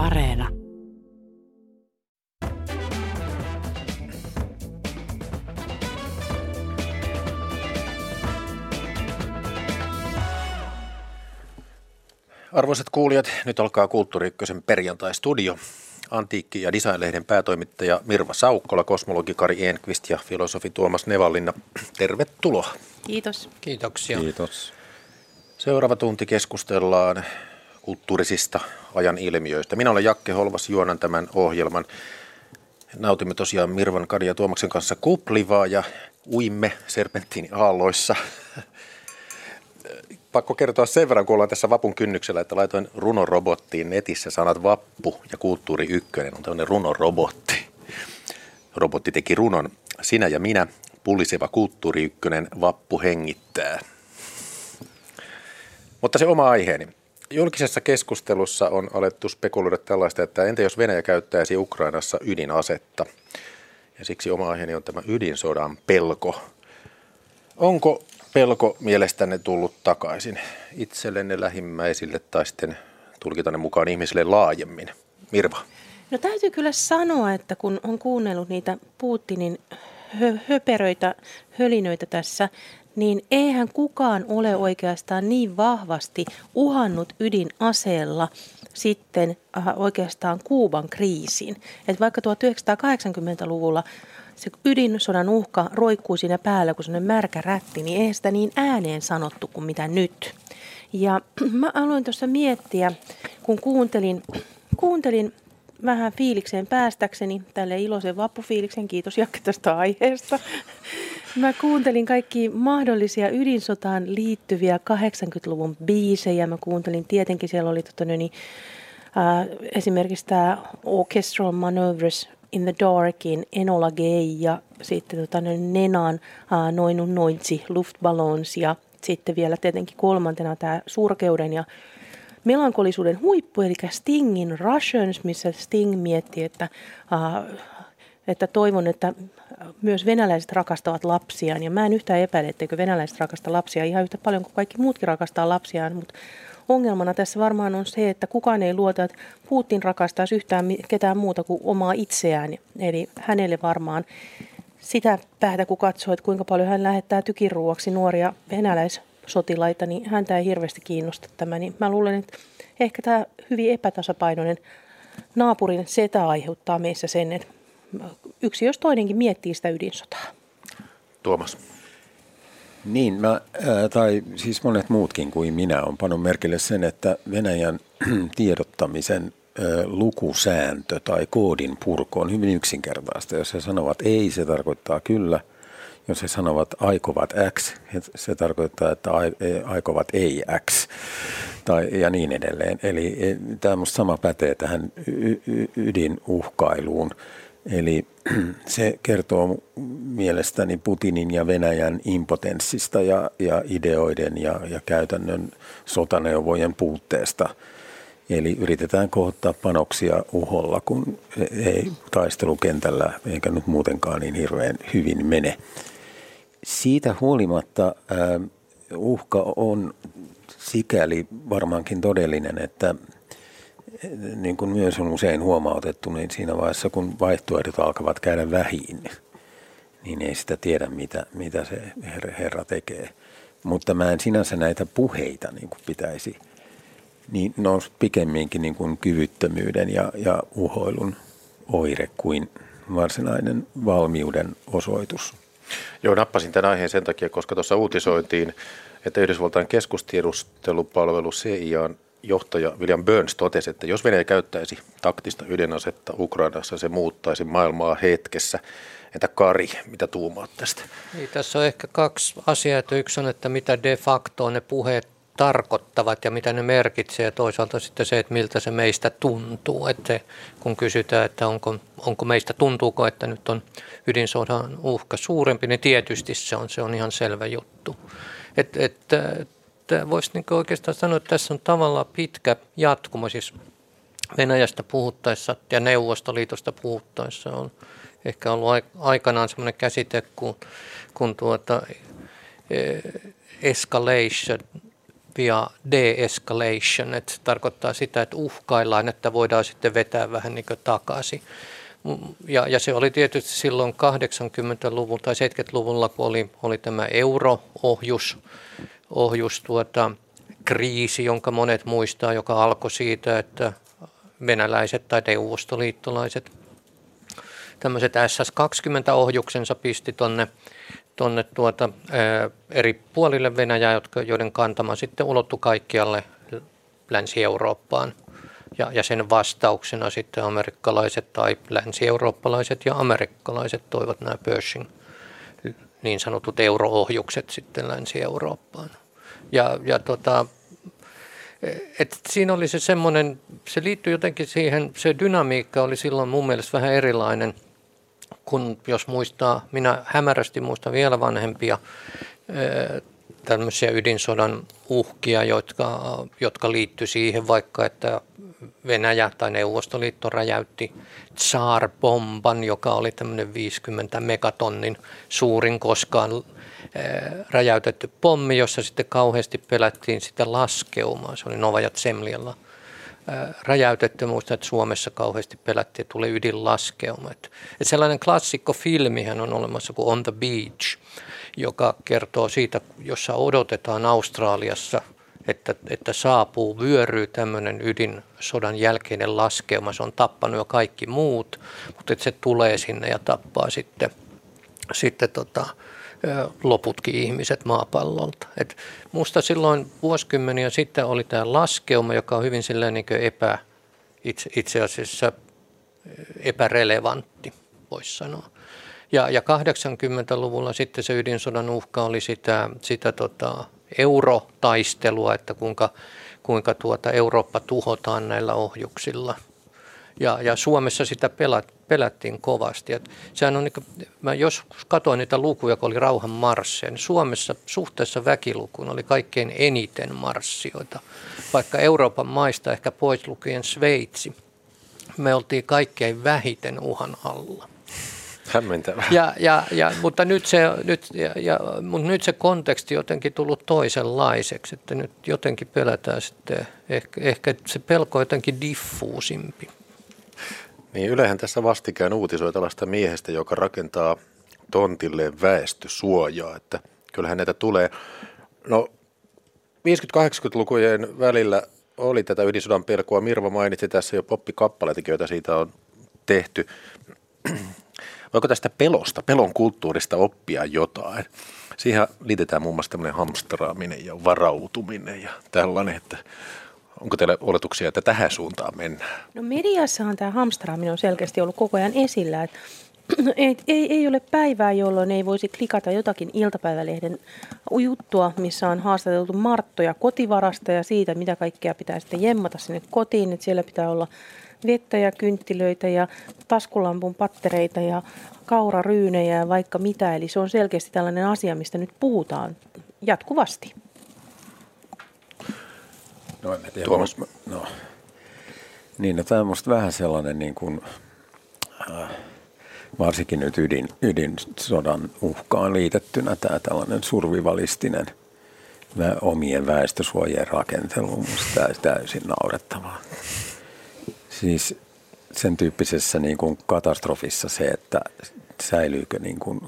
Areena. Arvoisat kuulijat, nyt alkaa Kulttuuri Ykkösen perjantai-studio. Antiikki- ja designlehden päätoimittaja Mirva Saukkola, kosmologi Kari Enqvist ja filosofi Tuomas Nevallinna. Tervetuloa. Kiitos. Kiitoksia. Kiitos. Seuraava tunti keskustellaan kulttuurisista ajan ilmiöistä. Minä olen Jakke Holvas, juonan tämän ohjelman. Nautimme tosiaan Mirvan, Kari ja Tuomaksen kanssa kuplivaa ja uimme serpenttiini aalloissa. Pakko kertoa sen verran, kun ollaan tässä vapun kynnyksellä, että laitoin runorobottiin netissä sanat vappu ja kulttuuri ykkönen. On tämmöinen runorobotti. Robotti teki runon. Sinä ja minä, puliseva kulttuuri ykkönen, vappu hengittää. Mutta se oma aiheeni. Julkisessa keskustelussa on alettu spekuloida tällaista, että entä jos Venäjä käyttäisi Ukrainassa ydinasetta? Ja siksi oma aiheeni on tämä ydinsodan pelko. Onko pelko mielestänne tullut takaisin itsellenne, lähimmäisille tai sitten tulkitanne mukaan ihmisille laajemmin? Mirva. No täytyy kyllä sanoa, että kun on kuunnellut niitä Putinin hö- höperöitä, hölinöitä tässä, niin eihän kukaan ole oikeastaan niin vahvasti uhannut ydinaseella sitten äh, oikeastaan Kuuban kriisiin. Et vaikka 1980-luvulla se ydinsodan uhka roikkuu siinä päällä kuin sellainen märkä rätti, niin eihän sitä niin ääneen sanottu kuin mitä nyt. Ja mä aloin tuossa miettiä, kun kuuntelin, kuuntelin vähän fiilikseen päästäkseni, tälle iloisen vappufiiliksen, kiitos Jakke tästä aiheesta. Mä kuuntelin kaikki mahdollisia ydinsotaan liittyviä 80-luvun biisejä. Mä kuuntelin tietenkin, siellä oli tota, niin, äh, esimerkiksi tämä Orchestral Maneuvers in the Darkin, Enola Gay ja sitten tota, Nenan äh, Noinun Nointsi, Luftballons ja sitten vielä tietenkin kolmantena tämä surkeuden ja melankolisuuden huippu, eli Stingin Russians, missä Sting mietti, että, äh, että toivon, että myös venäläiset rakastavat lapsiaan. Ja mä en yhtään epäile, etteikö venäläiset rakasta lapsia ihan yhtä paljon kuin kaikki muutkin rakastaa lapsiaan, mutta ongelmana tässä varmaan on se, että kukaan ei luota, että Putin rakastaisi yhtään ketään muuta kuin omaa itseään. Eli hänelle varmaan sitä päätä, kun katsoo, että kuinka paljon hän lähettää tykiruoksi nuoria venäläissotilaita, niin häntä ei hirveästi kiinnosta tämä. Niin mä luulen, että ehkä tämä hyvin epätasapainoinen naapurin setä aiheuttaa meissä sen, että yksi jos toinenkin miettii sitä ydinsotaa. Tuomas. Niin, mä, ää, tai siis monet muutkin kuin minä on pannut merkille sen, että Venäjän tiedottamisen ää, lukusääntö tai koodin purku on hyvin yksinkertaista. Jos he sanovat ei, se tarkoittaa kyllä. Jos he sanovat aikovat X, se tarkoittaa, että e, aikovat ei X tai, ja niin edelleen. Eli e, tämä on sama pätee tähän ydinuhkailuun. Eli se kertoo mielestäni Putinin ja Venäjän impotenssista ja, ja ideoiden ja, ja käytännön sotaneuvojen puutteesta. Eli yritetään kohottaa panoksia uholla, kun ei taistelukentällä eikä nyt muutenkaan niin hirveän hyvin mene. Siitä huolimatta uhka on sikäli varmaankin todellinen, että niin kuin myös on usein huomautettu, niin siinä vaiheessa kun vaihtoehdot alkavat käydä vähin, niin ei sitä tiedä, mitä, mitä se herra tekee. Mutta mä en sinänsä näitä puheita niin kuin pitäisi, niin ne on pikemminkin niin kuin kyvyttömyyden ja, ja uhoilun oire kuin varsinainen valmiuden osoitus. Joo, nappasin tämän aiheen sen takia, koska tuossa uutisoitiin, että Yhdysvaltain keskustiedustelupalvelu CIA johtaja William Burns totesi, että jos Venäjä käyttäisi taktista ydinasetta Ukrainassa, se muuttaisi maailmaa hetkessä. Entä Kari, mitä tuumaat tästä? Niin, tässä on ehkä kaksi asiaa. Että yksi on, että mitä de facto ne puheet tarkoittavat ja mitä ne merkitsee ja toisaalta sitten se, että miltä se meistä tuntuu. Että kun kysytään, että onko, onko meistä, tuntuuko, että nyt on ydinsodan uhka suurempi, niin tietysti se on, se on ihan selvä juttu. Että et, että voisi niin oikeastaan sanoa, että tässä on tavallaan pitkä jatkuma, siis Venäjästä puhuttaessa ja Neuvostoliitosta puhuttaessa on ehkä ollut aikanaan semmoinen käsite kuin, kuin tuota, e, escalation, via de-escalation, että se tarkoittaa sitä, että uhkaillaan, että voidaan sitten vetää vähän niin takaisin. Ja, ja se oli tietysti silloin 80-luvun tai 70-luvulla, kun oli, oli tämä euro-ohjus, ohjus tuota, kriisi, jonka monet muistaa, joka alkoi siitä, että venäläiset tai neuvostoliittolaiset tämmöiset SS-20-ohjuksensa pisti tuonne tonne tuota, eri puolille Venäjää, jotka, joiden kantama sitten ulottui kaikkialle Länsi-Eurooppaan. Ja, ja sen vastauksena sitten amerikkalaiset tai länsi-eurooppalaiset ja amerikkalaiset toivat nämä Pershing niin sanotut euroohjukset sitten Länsi-Eurooppaan. Ja, ja tota, et siinä oli se semmoinen, se liittyy jotenkin siihen, se dynamiikka oli silloin mun mielestä vähän erilainen, kun jos muistaa, minä hämärästi muistan vielä vanhempia tämmöisiä ydinsodan uhkia, jotka, jotka liittyi siihen vaikka, että Venäjä tai Neuvostoliitto räjäytti Tsar-bomban, joka oli tämmöinen 50 megatonnin suurin koskaan räjäytetty pommi, jossa sitten kauheasti pelättiin sitä laskeumaa. Se oli Novaja Zemlialla räjäytetty. Muistan, että Suomessa kauheasti pelättiin, että tulee ydinlaskeuma. Että sellainen klassikko filmihän on olemassa kuin On the Beach, joka kertoo siitä, jossa odotetaan Australiassa, että, että saapuu, vyöryy tämmöinen ydinsodan jälkeinen laskeuma. Se on tappanut jo kaikki muut, mutta että se tulee sinne ja tappaa sitten, sitten tota, loputkin ihmiset maapallolta. Et musta silloin vuosikymmeniä sitten oli tämä laskeuma, joka on hyvin niin epä, itse, itse asiassa epärelevantti, voisi sanoa. Ja, ja 80-luvulla sitten se ydinsodan uhka oli sitä, sitä tota, eurotaistelua, että kuinka, kuinka tuota Eurooppa tuhotaan näillä ohjuksilla. Ja, ja Suomessa sitä pelat, pelättiin kovasti. Et sehän on, niin, mä joskus katsoin niitä lukuja, kun oli rauhan marsseja, niin Suomessa suhteessa väkilukuun oli kaikkein eniten marssioita, vaikka Euroopan maista ehkä pois lukien Sveitsi. Me oltiin kaikkein vähiten uhan alla. Hämmentävää. Ja, ja, ja, mutta, nyt se, nyt, ja, ja, mutta nyt se konteksti jotenkin tullut toisenlaiseksi, että nyt jotenkin pelätään sitten, ehkä, ehkä se pelko on jotenkin diffuusimpi. Niin Ylehän tässä vastikään uutisoi tällaista miehestä, joka rakentaa tontille väestösuojaa, että kyllähän näitä tulee. No 50-80-lukujen välillä oli tätä ydinsodan pelkoa. Mirva mainitsi tässä jo poppikappaleitakin, joita siitä on tehty. Voiko tästä pelosta, pelon kulttuurista oppia jotain? Siihen liitetään muun muassa tämmöinen hamstraaminen ja varautuminen ja tällainen, että Onko teillä oletuksia, että tähän suuntaan mennään? No mediassahan tämä hamstraaminen on selkeästi ollut koko ajan esillä. Että ei, ei, ei ole päivää, jolloin ei voisi klikata jotakin iltapäivälehden juttua, missä on haastateltu Marttoja kotivarasta ja siitä, mitä kaikkea pitää sitten jemmata sinne kotiin. Että siellä pitää olla vettä ja kynttilöitä ja taskulampun pattereita ja kauraryynejä ja vaikka mitä. Eli se on selkeästi tällainen asia, mistä nyt puhutaan jatkuvasti. No en tiedä. Tuomas. No. Niin, no tämä on musta vähän sellainen niin kuin, äh, varsinkin nyt ydin, ydinsodan uhkaan liitettynä tämä tällainen survivalistinen omien väestösuojien rakentelu on täysin naurettavaa. Siis sen tyyppisessä niin kuin katastrofissa se, että säilyykö niin kuin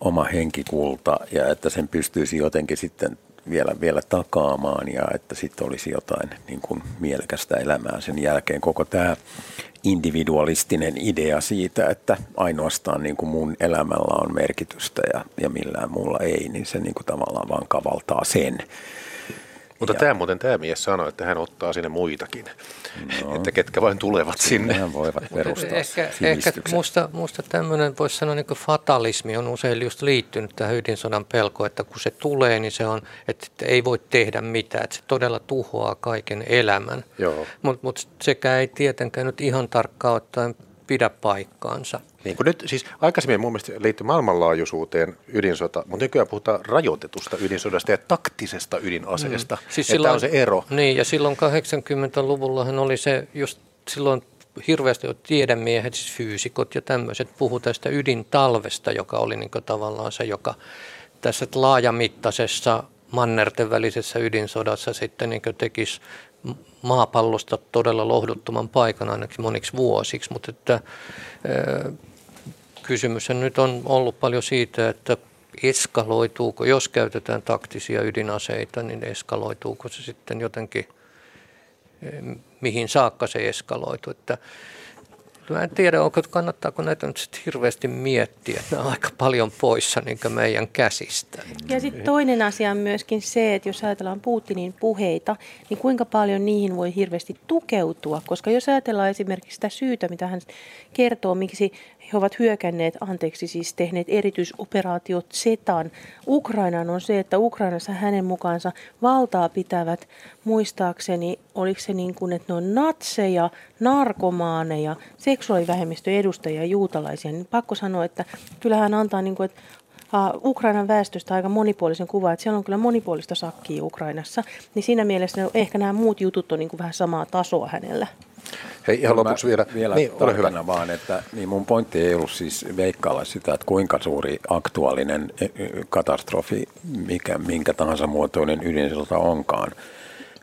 oma henkikulta ja että sen pystyisi jotenkin sitten vielä, vielä takaamaan ja että sitten olisi jotain niin kuin mielekästä elämää sen jälkeen. Koko tämä individualistinen idea siitä, että ainoastaan niin kuin mun elämällä on merkitystä ja, ja millään muulla ei, niin se niin kuin tavallaan vaan kavaltaa sen. Mutta ja, tämä muuten tämä mies sanoi, että hän ottaa sinne muitakin, no, että ketkä vain tulevat sinne. Nehän voivat perustaa Ehkä, ehkä musta, musta tämmöinen voisi sanoa niin kuin fatalismi on usein just liittynyt tähän ydinsodan pelkoon, että kun se tulee, niin se on, että ei voi tehdä mitään, että se todella tuhoaa kaiken elämän. Mutta mut sekä ei tietenkään nyt ihan tarkkaan ottaen pidä paikkaansa. Niin kuin nyt, siis aikaisemmin mun mielestä liittyy maailmanlaajuisuuteen ydinsota, mutta nykyään puhutaan rajoitetusta ydinsodasta ja taktisesta ydinaseesta. Mm. Siis silloin, on se ero. Niin, ja silloin 80-luvullahan oli se just silloin hirveästi jo tiedemiehet, siis fyysikot ja tämmöiset puhu tästä ydintalvesta, joka oli niin tavallaan se, joka tässä laajamittaisessa mannerten välisessä ydinsodassa sitten niin tekisi maapallosta todella lohduttoman paikan ainakin moniksi vuosiksi, mutta että, kysymys nyt on ollut paljon siitä, että eskaloituuko, jos käytetään taktisia ydinaseita, niin eskaloituuko se sitten jotenkin, mihin saakka se eskaloituu. Että Mä en tiedä, onko, kannattaako näitä nyt sit hirveästi miettiä, nämä on aika paljon poissa niin meidän käsistä. Ja sitten toinen asia on myöskin se, että jos ajatellaan Putinin puheita, niin kuinka paljon niihin voi hirveästi tukeutua, koska jos ajatellaan esimerkiksi sitä syytä, mitä hän kertoo, miksi he ovat hyökänneet, anteeksi siis tehneet erityisoperaatiot Zetan Ukrainaan on se, että Ukrainassa hänen mukaansa valtaa pitävät. Muistaakseni, oliko se niin kuin, että ne on natseja, narkomaaneja, seksuaalivähemmistöjen edustajia, juutalaisia, niin pakko sanoa, että kyllähän antaa niin kuin, että Ukrainan väestöstä aika monipuolisen kuvan, että siellä on kyllä monipuolista sakkia Ukrainassa, niin siinä mielessä ehkä nämä muut jutut on niin kuin vähän samaa tasoa hänellä. Hei, ihan lopuksi vielä. Vielä niin, ole hyvä. vaan, että niin mun pointti ei ollut siis veikkailla sitä, että kuinka suuri aktuaalinen e, e, katastrofi, mikä, minkä tahansa muotoinen ydinsilta onkaan,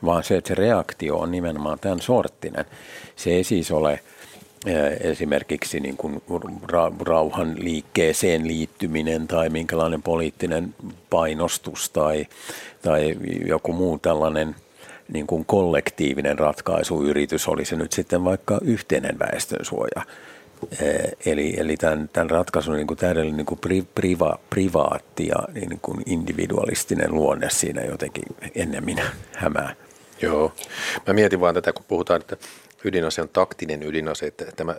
vaan se, että se reaktio on nimenomaan tämän sorttinen. Se ei siis ole e, esimerkiksi niin kuin rauhan liikkeeseen liittyminen tai minkälainen poliittinen painostus tai, tai joku muu tällainen – niin kuin kollektiivinen ratkaisuyritys, oli se nyt sitten vaikka yhteinen väestönsuoja. Eli, eli tämän, tämän ratkaisun niin kuin täydellinen niin kuin pri, priva, privaatti ja niin kuin individualistinen luonne siinä jotenkin ennemmin hämää. Joo. Mä mietin vaan tätä, kun puhutaan, että ydinase on taktinen ydinase, että tämä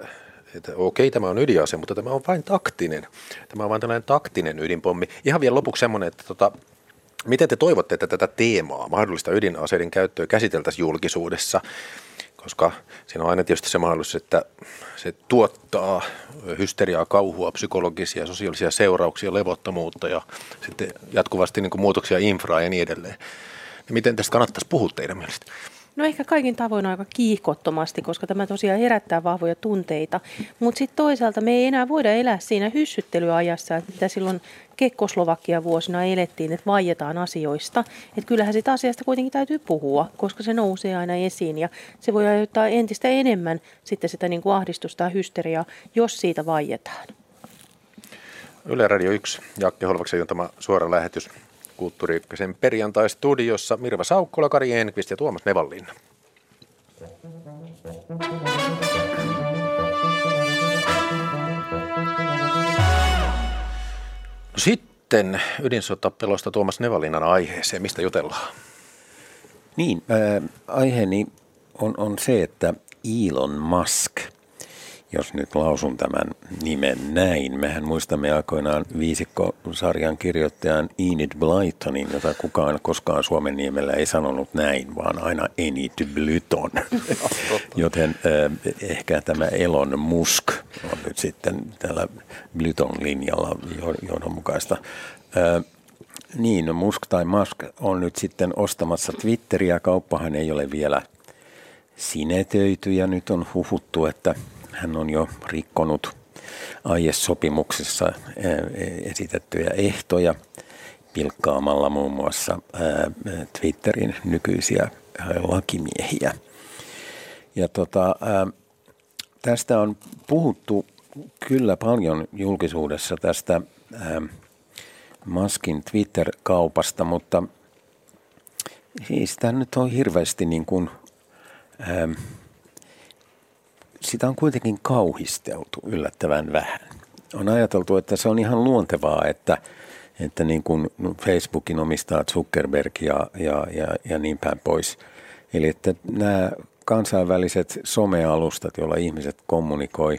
että okei, tämä on ydinase, mutta tämä on vain taktinen. Tämä on vain tällainen taktinen ydinpommi. Ihan vielä lopuksi semmoinen, että tota, Miten te toivotte, että tätä teemaa, mahdollista ydinaseiden käyttöä, käsiteltäisiin julkisuudessa? Koska siinä on aina tietysti se mahdollisuus, että se tuottaa hysteriaa, kauhua, psykologisia, sosiaalisia seurauksia, levottomuutta ja sitten jatkuvasti niin kuin muutoksia infraa ja niin edelleen. Miten tästä kannattaisi puhua teidän mielestä? No ehkä kaikin tavoin aika kiihkottomasti, koska tämä tosiaan herättää vahvoja tunteita. Mutta sitten toisaalta me ei enää voida elää siinä hyssyttelyajassa, että mitä silloin Kekkoslovakia vuosina elettiin, että vaietaan asioista. Että kyllähän sitä asiasta kuitenkin täytyy puhua, koska se nousee aina esiin ja se voi aiheuttaa entistä enemmän sitten sitä niin kuin ahdistusta ja hysteriaa, jos siitä vaietaan. Yle Radio 1, Jakke Holvaksen jontama suora lähetys Kulttuuri perjantai-studiossa Mirva Saukkola, Kari Enqvist ja Tuomas Nevallinna. No sitten ydinsotapelosta Tuomas Nevalinnan aiheeseen. Mistä jutellaan? Niin, äh, aiheeni on, on se, että Elon Musk – jos nyt lausun tämän nimen näin. Mehän muistamme aikoinaan viisikko-sarjan kirjoittajan Enid Blytonin, jota kukaan koskaan Suomen niemellä ei sanonut näin, vaan aina Enid Blyton. Joten eh, ehkä tämä Elon Musk on nyt sitten tällä Blyton linjalla johdonmukaista. Eh, niin, Musk tai Musk on nyt sitten ostamassa Twitteriä. Kauppahan ei ole vielä sinetöity ja nyt on huhuttu, että hän on jo rikkonut aiesopimuksessa esitettyjä ehtoja pilkkaamalla muun muassa Twitterin nykyisiä lakimiehiä. Ja tota, tästä on puhuttu kyllä paljon julkisuudessa tästä Maskin Twitter-kaupasta, mutta siis tämä nyt on hirveästi niin kuin, sitä on kuitenkin kauhisteltu yllättävän vähän. On ajateltu, että se on ihan luontevaa, että, että niin kuin Facebookin omistaa Zuckerberg ja, ja, ja, ja niin päin pois. Eli että nämä kansainväliset somealustat, joilla ihmiset kommunikoi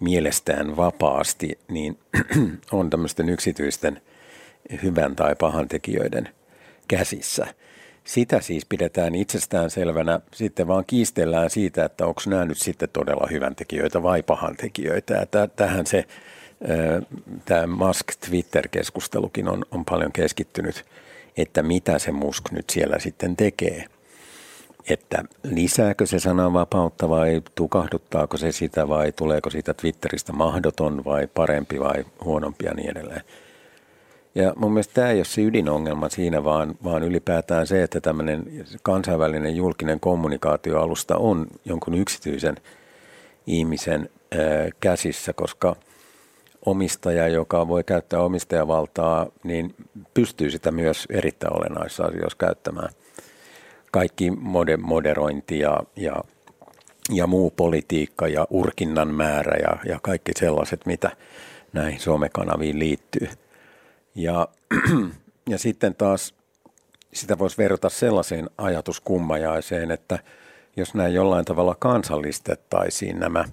mielestään vapaasti, niin on tämmöisten yksityisten hyvän tai pahan tekijöiden käsissä – sitä siis pidetään itsestään selvänä, sitten vaan kiistellään siitä, että onko nämä nyt sitten todella hyvän tekijöitä vai pahan tekijöitä. Tähän se, tämä Musk-Twitter-keskustelukin on, on paljon keskittynyt, että mitä se Musk nyt siellä sitten tekee. Että lisääkö se sananvapautta vai tukahduttaako se sitä vai tuleeko siitä Twitteristä mahdoton vai parempi vai huonompi ja niin edelleen. Ja mun mielestä tämä ei ole se ydinongelma siinä, vaan, vaan ylipäätään se, että tämmöinen kansainvälinen julkinen kommunikaatioalusta on jonkun yksityisen ihmisen käsissä, koska omistaja, joka voi käyttää omistajavaltaa, niin pystyy sitä myös erittäin olennaisissa asioissa käyttämään. Kaikki mode- moderointi ja, ja, ja muu politiikka ja urkinnan määrä ja, ja kaikki sellaiset, mitä näihin somekanaviin liittyy – ja, ja sitten taas sitä voisi verrata sellaiseen ajatuskummajaiseen, että jos näin jollain tavalla kansallistettaisiin nämä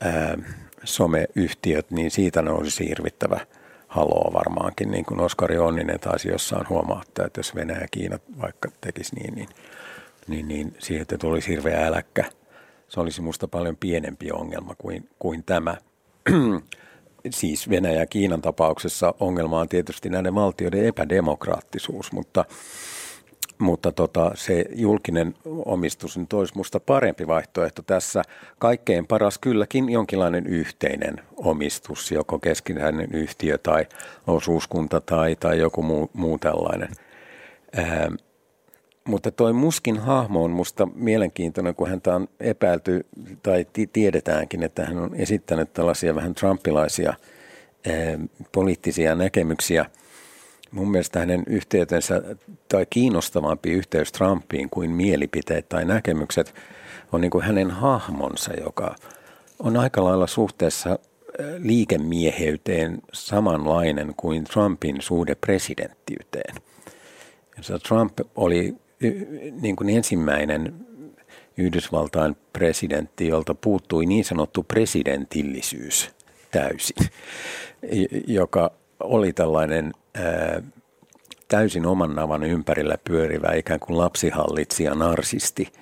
ää, someyhtiöt, niin siitä nousisi hirvittävä haloa varmaankin, niin kuin Oskari Onninen taisi jossain huomauttaa, että jos Venäjä ja Kiina vaikka tekisi niin, niin, niin, niin siitä tulisi hirveä äläkkä. Se olisi minusta paljon pienempi ongelma kuin, kuin tämä. siis Venäjä ja Kiinan tapauksessa ongelma on tietysti näiden valtioiden epädemokraattisuus, mutta, mutta tota, se julkinen omistus nyt olisi minusta parempi vaihtoehto tässä. Kaikkein paras kylläkin jonkinlainen yhteinen omistus, joko keskinäinen yhtiö tai osuuskunta tai, tai joku muu, muu tällainen. Ää, mutta toi Muskin hahmo on musta mielenkiintoinen, kun häntä on epäilty tai tiedetäänkin, että hän on esittänyt tällaisia vähän trumpilaisia ää, poliittisia näkemyksiä. Mun mielestä hänen yhteytensä tai kiinnostavampi yhteys Trumpiin kuin mielipiteet tai näkemykset on niin kuin hänen hahmonsa, joka on aika lailla suhteessa liikemieheyteen samanlainen kuin Trumpin suhde presidenttiyteen. Trump oli niin kuin ensimmäinen Yhdysvaltain presidentti, jolta puuttui niin sanottu presidentillisyys täysin, joka oli tällainen ää, täysin oman navan ympärillä pyörivä ikään kuin lapsihallitsija narsisti,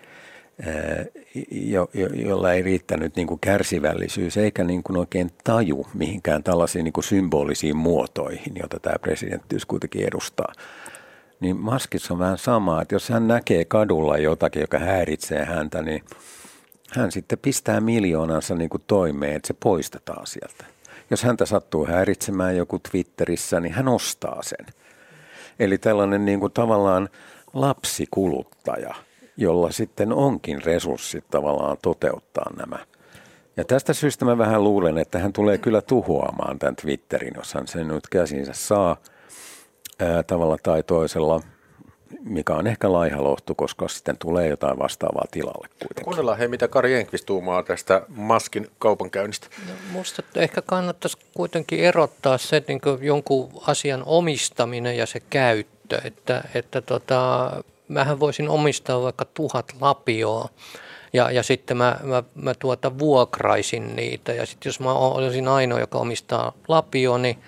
jo, jo, jolla ei riittänyt niin kuin kärsivällisyys eikä niin kuin oikein taju mihinkään tällaisiin niin kuin symbolisiin muotoihin, joita tämä presidenttiys kuitenkin edustaa niin maskissa on vähän sama, että jos hän näkee kadulla jotakin, joka häiritsee häntä, niin hän sitten pistää miljoonansa niin kuin toimeen, että se poistetaan sieltä. Jos häntä sattuu häiritsemään joku Twitterissä, niin hän ostaa sen. Eli tällainen niin kuin tavallaan lapsikuluttaja, jolla sitten onkin resurssit tavallaan toteuttaa nämä. Ja tästä syystä mä vähän luulen, että hän tulee kyllä tuhoamaan tämän Twitterin, jos hän sen nyt käsinsä saa – ää, tavalla tai toisella, mikä on ehkä laiha lohtu, koska sitten tulee jotain vastaavaa tilalle kuitenkin. Kuunnellaan hei, mitä Kari Enqvist tuumaa tästä Maskin kaupankäynnistä. No, musta ehkä kannattaisi kuitenkin erottaa se niin jonkun asian omistaminen ja se käyttö, että, että tota, mähän voisin omistaa vaikka tuhat lapioa, ja, ja sitten mä, mä, mä tuota vuokraisin niitä. Ja sitten jos mä olisin ainoa, joka omistaa lapio, niin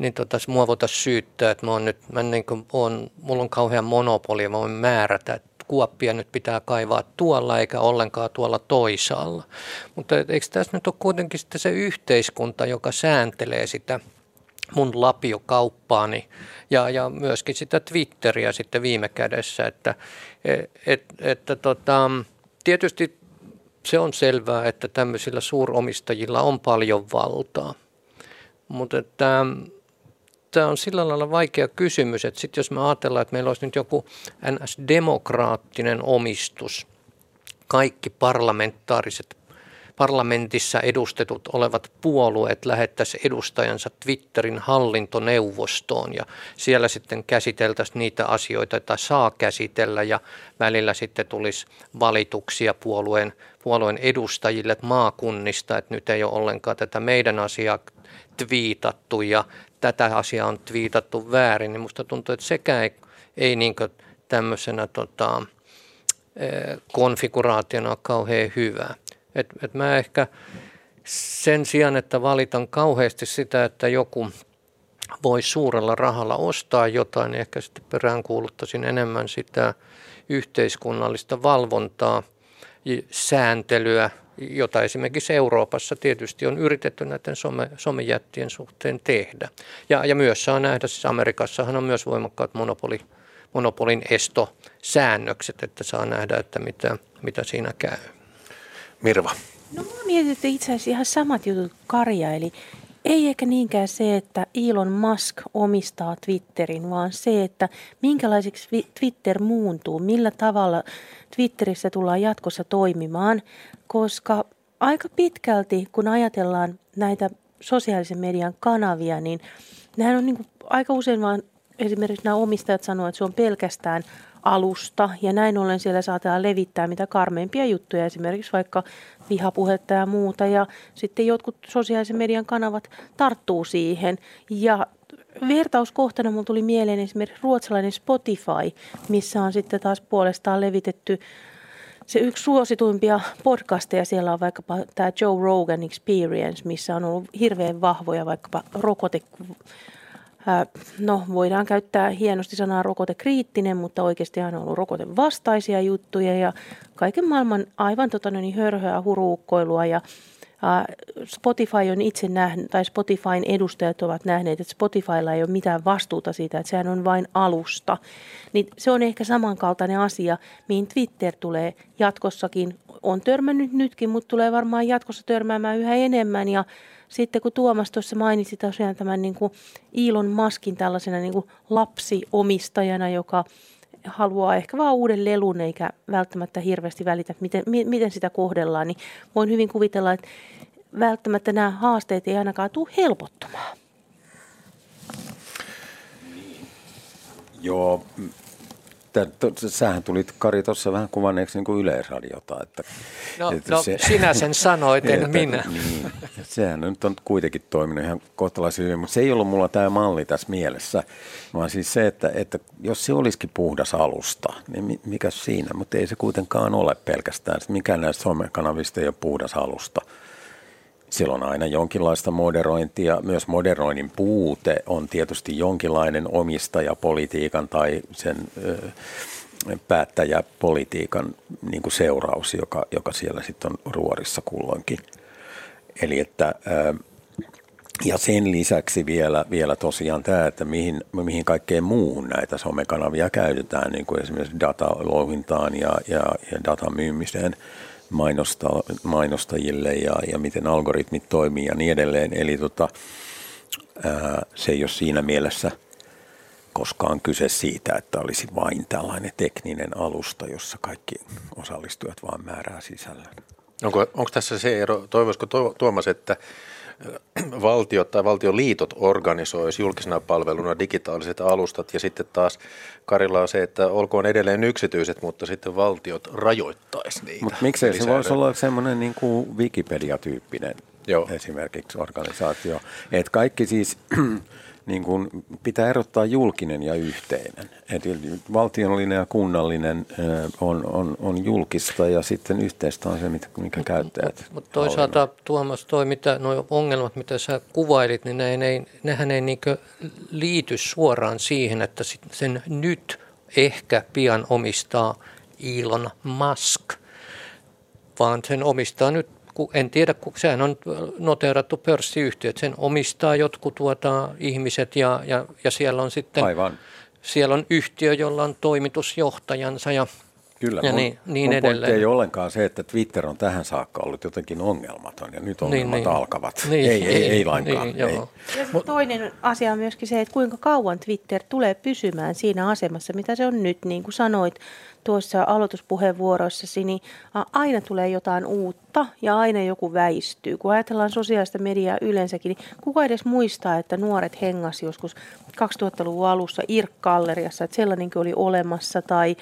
niin tota, mua voitaisiin syyttää, että mä oon nyt, mä niin kuin on, mulla on kauhean monopoli mä voin määrätä, että kuoppia nyt pitää kaivaa tuolla eikä ollenkaan tuolla toisaalla. Mutta eikö tässä nyt ole kuitenkin sitten se yhteiskunta, joka sääntelee sitä mun lapiokauppaani ja, ja myöskin sitä Twitteriä sitten viime kädessä, että et, et, että tota, tietysti se on selvää, että tämmöisillä suuromistajilla on paljon valtaa, mutta että tämä on sillä lailla vaikea kysymys, että sitten jos me ajatellaan, että meillä olisi nyt joku NS-demokraattinen omistus, kaikki parlamentaariset parlamentissa edustetut olevat puolueet lähettäisi edustajansa Twitterin hallintoneuvostoon ja siellä sitten käsiteltäisiin niitä asioita, joita saa käsitellä ja välillä sitten tulisi valituksia puolueen, puolueen edustajille maakunnista, että nyt ei ole ollenkaan tätä meidän asiaa twiitattu ja tätä asiaa on twiitattu väärin, niin musta tuntuu, että sekä ei, ei niin tämmöisenä tota, konfiguraationa ole kauhean hyvä. Et, et mä ehkä sen sijaan, että valitan kauheasti sitä, että joku voi suurella rahalla ostaa jotain, niin ehkä sitten peräänkuuluttaisin enemmän sitä yhteiskunnallista valvontaa, sääntelyä, jota esimerkiksi Euroopassa tietysti on yritetty näiden some, somejättien suhteen tehdä. Ja, ja myös saa nähdä, siis Amerikassahan on myös voimakkaat monopoli, monopolin estosäännökset, että saa nähdä, että mitä, mitä siinä käy. Mirva. No mä mietin, että itse asiassa ihan samat jutut Karja, eli ei ehkä niinkään se, että Elon Musk omistaa Twitterin, vaan se, että minkälaiseksi Twitter muuntuu, millä tavalla Twitterissä tullaan jatkossa toimimaan, koska aika pitkälti, kun ajatellaan näitä sosiaalisen median kanavia, niin nehän on niin aika usein vaan esimerkiksi nämä omistajat sanoo, että se on pelkästään alusta. Ja näin ollen siellä saatetaan levittää mitä karmeimpia juttuja, esimerkiksi vaikka vihapuhetta ja muuta. Ja sitten jotkut sosiaalisen median kanavat tarttuu siihen. Ja vertauskohtana mulla tuli mieleen esimerkiksi ruotsalainen Spotify, missä on sitten taas puolestaan levitetty se yksi suosituimpia podcasteja. Siellä on vaikkapa tämä Joe Rogan Experience, missä on ollut hirveän vahvoja vaikkapa rokote No, voidaan käyttää hienosti sanaa rokotekriittinen, mutta oikeasti on ollut rokotevastaisia juttuja ja kaiken maailman aivan tota, niin hörhöä huruukkoilua ja Spotify on itse nähnyt, tai Spotifyn edustajat ovat nähneet, että Spotifylla ei ole mitään vastuuta siitä, että sehän on vain alusta. Niin se on ehkä samankaltainen asia, mihin Twitter tulee jatkossakin. On törmännyt nytkin, mutta tulee varmaan jatkossa törmäämään yhä enemmän ja sitten kun Tuomas tuossa mainitsi tosiaan tämän niin kuin Elon Muskin tällaisena niin kuin lapsiomistajana, joka haluaa ehkä vaan uuden lelun eikä välttämättä hirveästi välitä, miten, miten sitä kohdellaan, niin voin hyvin kuvitella, että välttämättä nämä haasteet ei ainakaan tule helpottumaan. Joo, sähän tulit Kari tuossa vähän kuvanneeksi niin kuin yleisradiota. Että, no, että no se, sinä sen sanoit, en että, minä. Niin, sehän nyt on kuitenkin toiminut ihan kohtalaisen hyvin, mutta se ei ollut mulla tämä malli tässä mielessä, vaan siis se, että, että jos se olisikin puhdas alusta, niin mikä siinä, mutta ei se kuitenkaan ole pelkästään. Mikään näistä somekanavista ei ole puhdas alusta siellä on aina jonkinlaista moderointia. Myös moderoinnin puute on tietysti jonkinlainen omistajapolitiikan tai sen ö, päättäjäpolitiikan niin kuin seuraus, joka, joka siellä sitten on ruorissa kulloinkin. Eli että, ö, ja sen lisäksi vielä, vielä tosiaan tämä, että mihin, mihin kaikkeen muuhun näitä somekanavia käytetään, niin kuin esimerkiksi datalouhintaan ja, ja, ja datan myymiseen – mainosta, mainostajille ja, ja miten algoritmit toimii ja niin edelleen. Eli tota, ää, se ei ole siinä mielessä koskaan kyse siitä, että olisi vain tällainen tekninen alusta, jossa kaikki osallistujat vaan määrää sisällön. Onko, onko tässä se ero, toivoisiko Tuomas, että valtiot tai valtioliitot organisoisi julkisena palveluna digitaaliset alustat ja sitten taas Karilla on se, että olkoon edelleen yksityiset, mutta sitten valtiot rajoittaisi niitä. Mutta miksei se voisi olla semmoinen niin kuin Wikipedia-tyyppinen Joo. esimerkiksi organisaatio. Että kaikki siis niin kuin pitää erottaa julkinen ja yhteinen. Et valtiollinen ja kunnallinen on, on, on julkista ja sitten yhteistä on se, mikä käyttäjät Mutta mut toisaalta Tuomas, toi, mitä, nuo ongelmat, mitä sä kuvailit, niin ne, ne, nehän ei niinkö liity suoraan siihen, että sen nyt ehkä pian omistaa Elon Musk, vaan sen omistaa nyt en tiedä, kun sehän on noteerattu pörssiyhtiö, että sen omistaa jotkut tuota, ihmiset ja, ja, ja siellä on sitten Aivan. siellä on yhtiö, jolla on toimitusjohtajansa ja Kyllä, ja mun, niin, niin mun edelleen. ei ollenkaan se, että Twitter on tähän saakka ollut jotenkin ongelmaton ja nyt niin, ongelmat niin, alkavat. Niin, ei, ei, ei lainkaan. Niin, ei. Ja toinen asia on myöskin se, että kuinka kauan Twitter tulee pysymään siinä asemassa, mitä se on nyt, niin kuin sanoit tuossa aloituspuheenvuoroissasi, niin aina tulee jotain uutta ja aina joku väistyy. Kun ajatellaan sosiaalista mediaa yleensäkin, niin kuka edes muistaa, että nuoret hengas joskus 2000-luvun alussa IRK-galleriassa, että sellainenkin oli olemassa, tai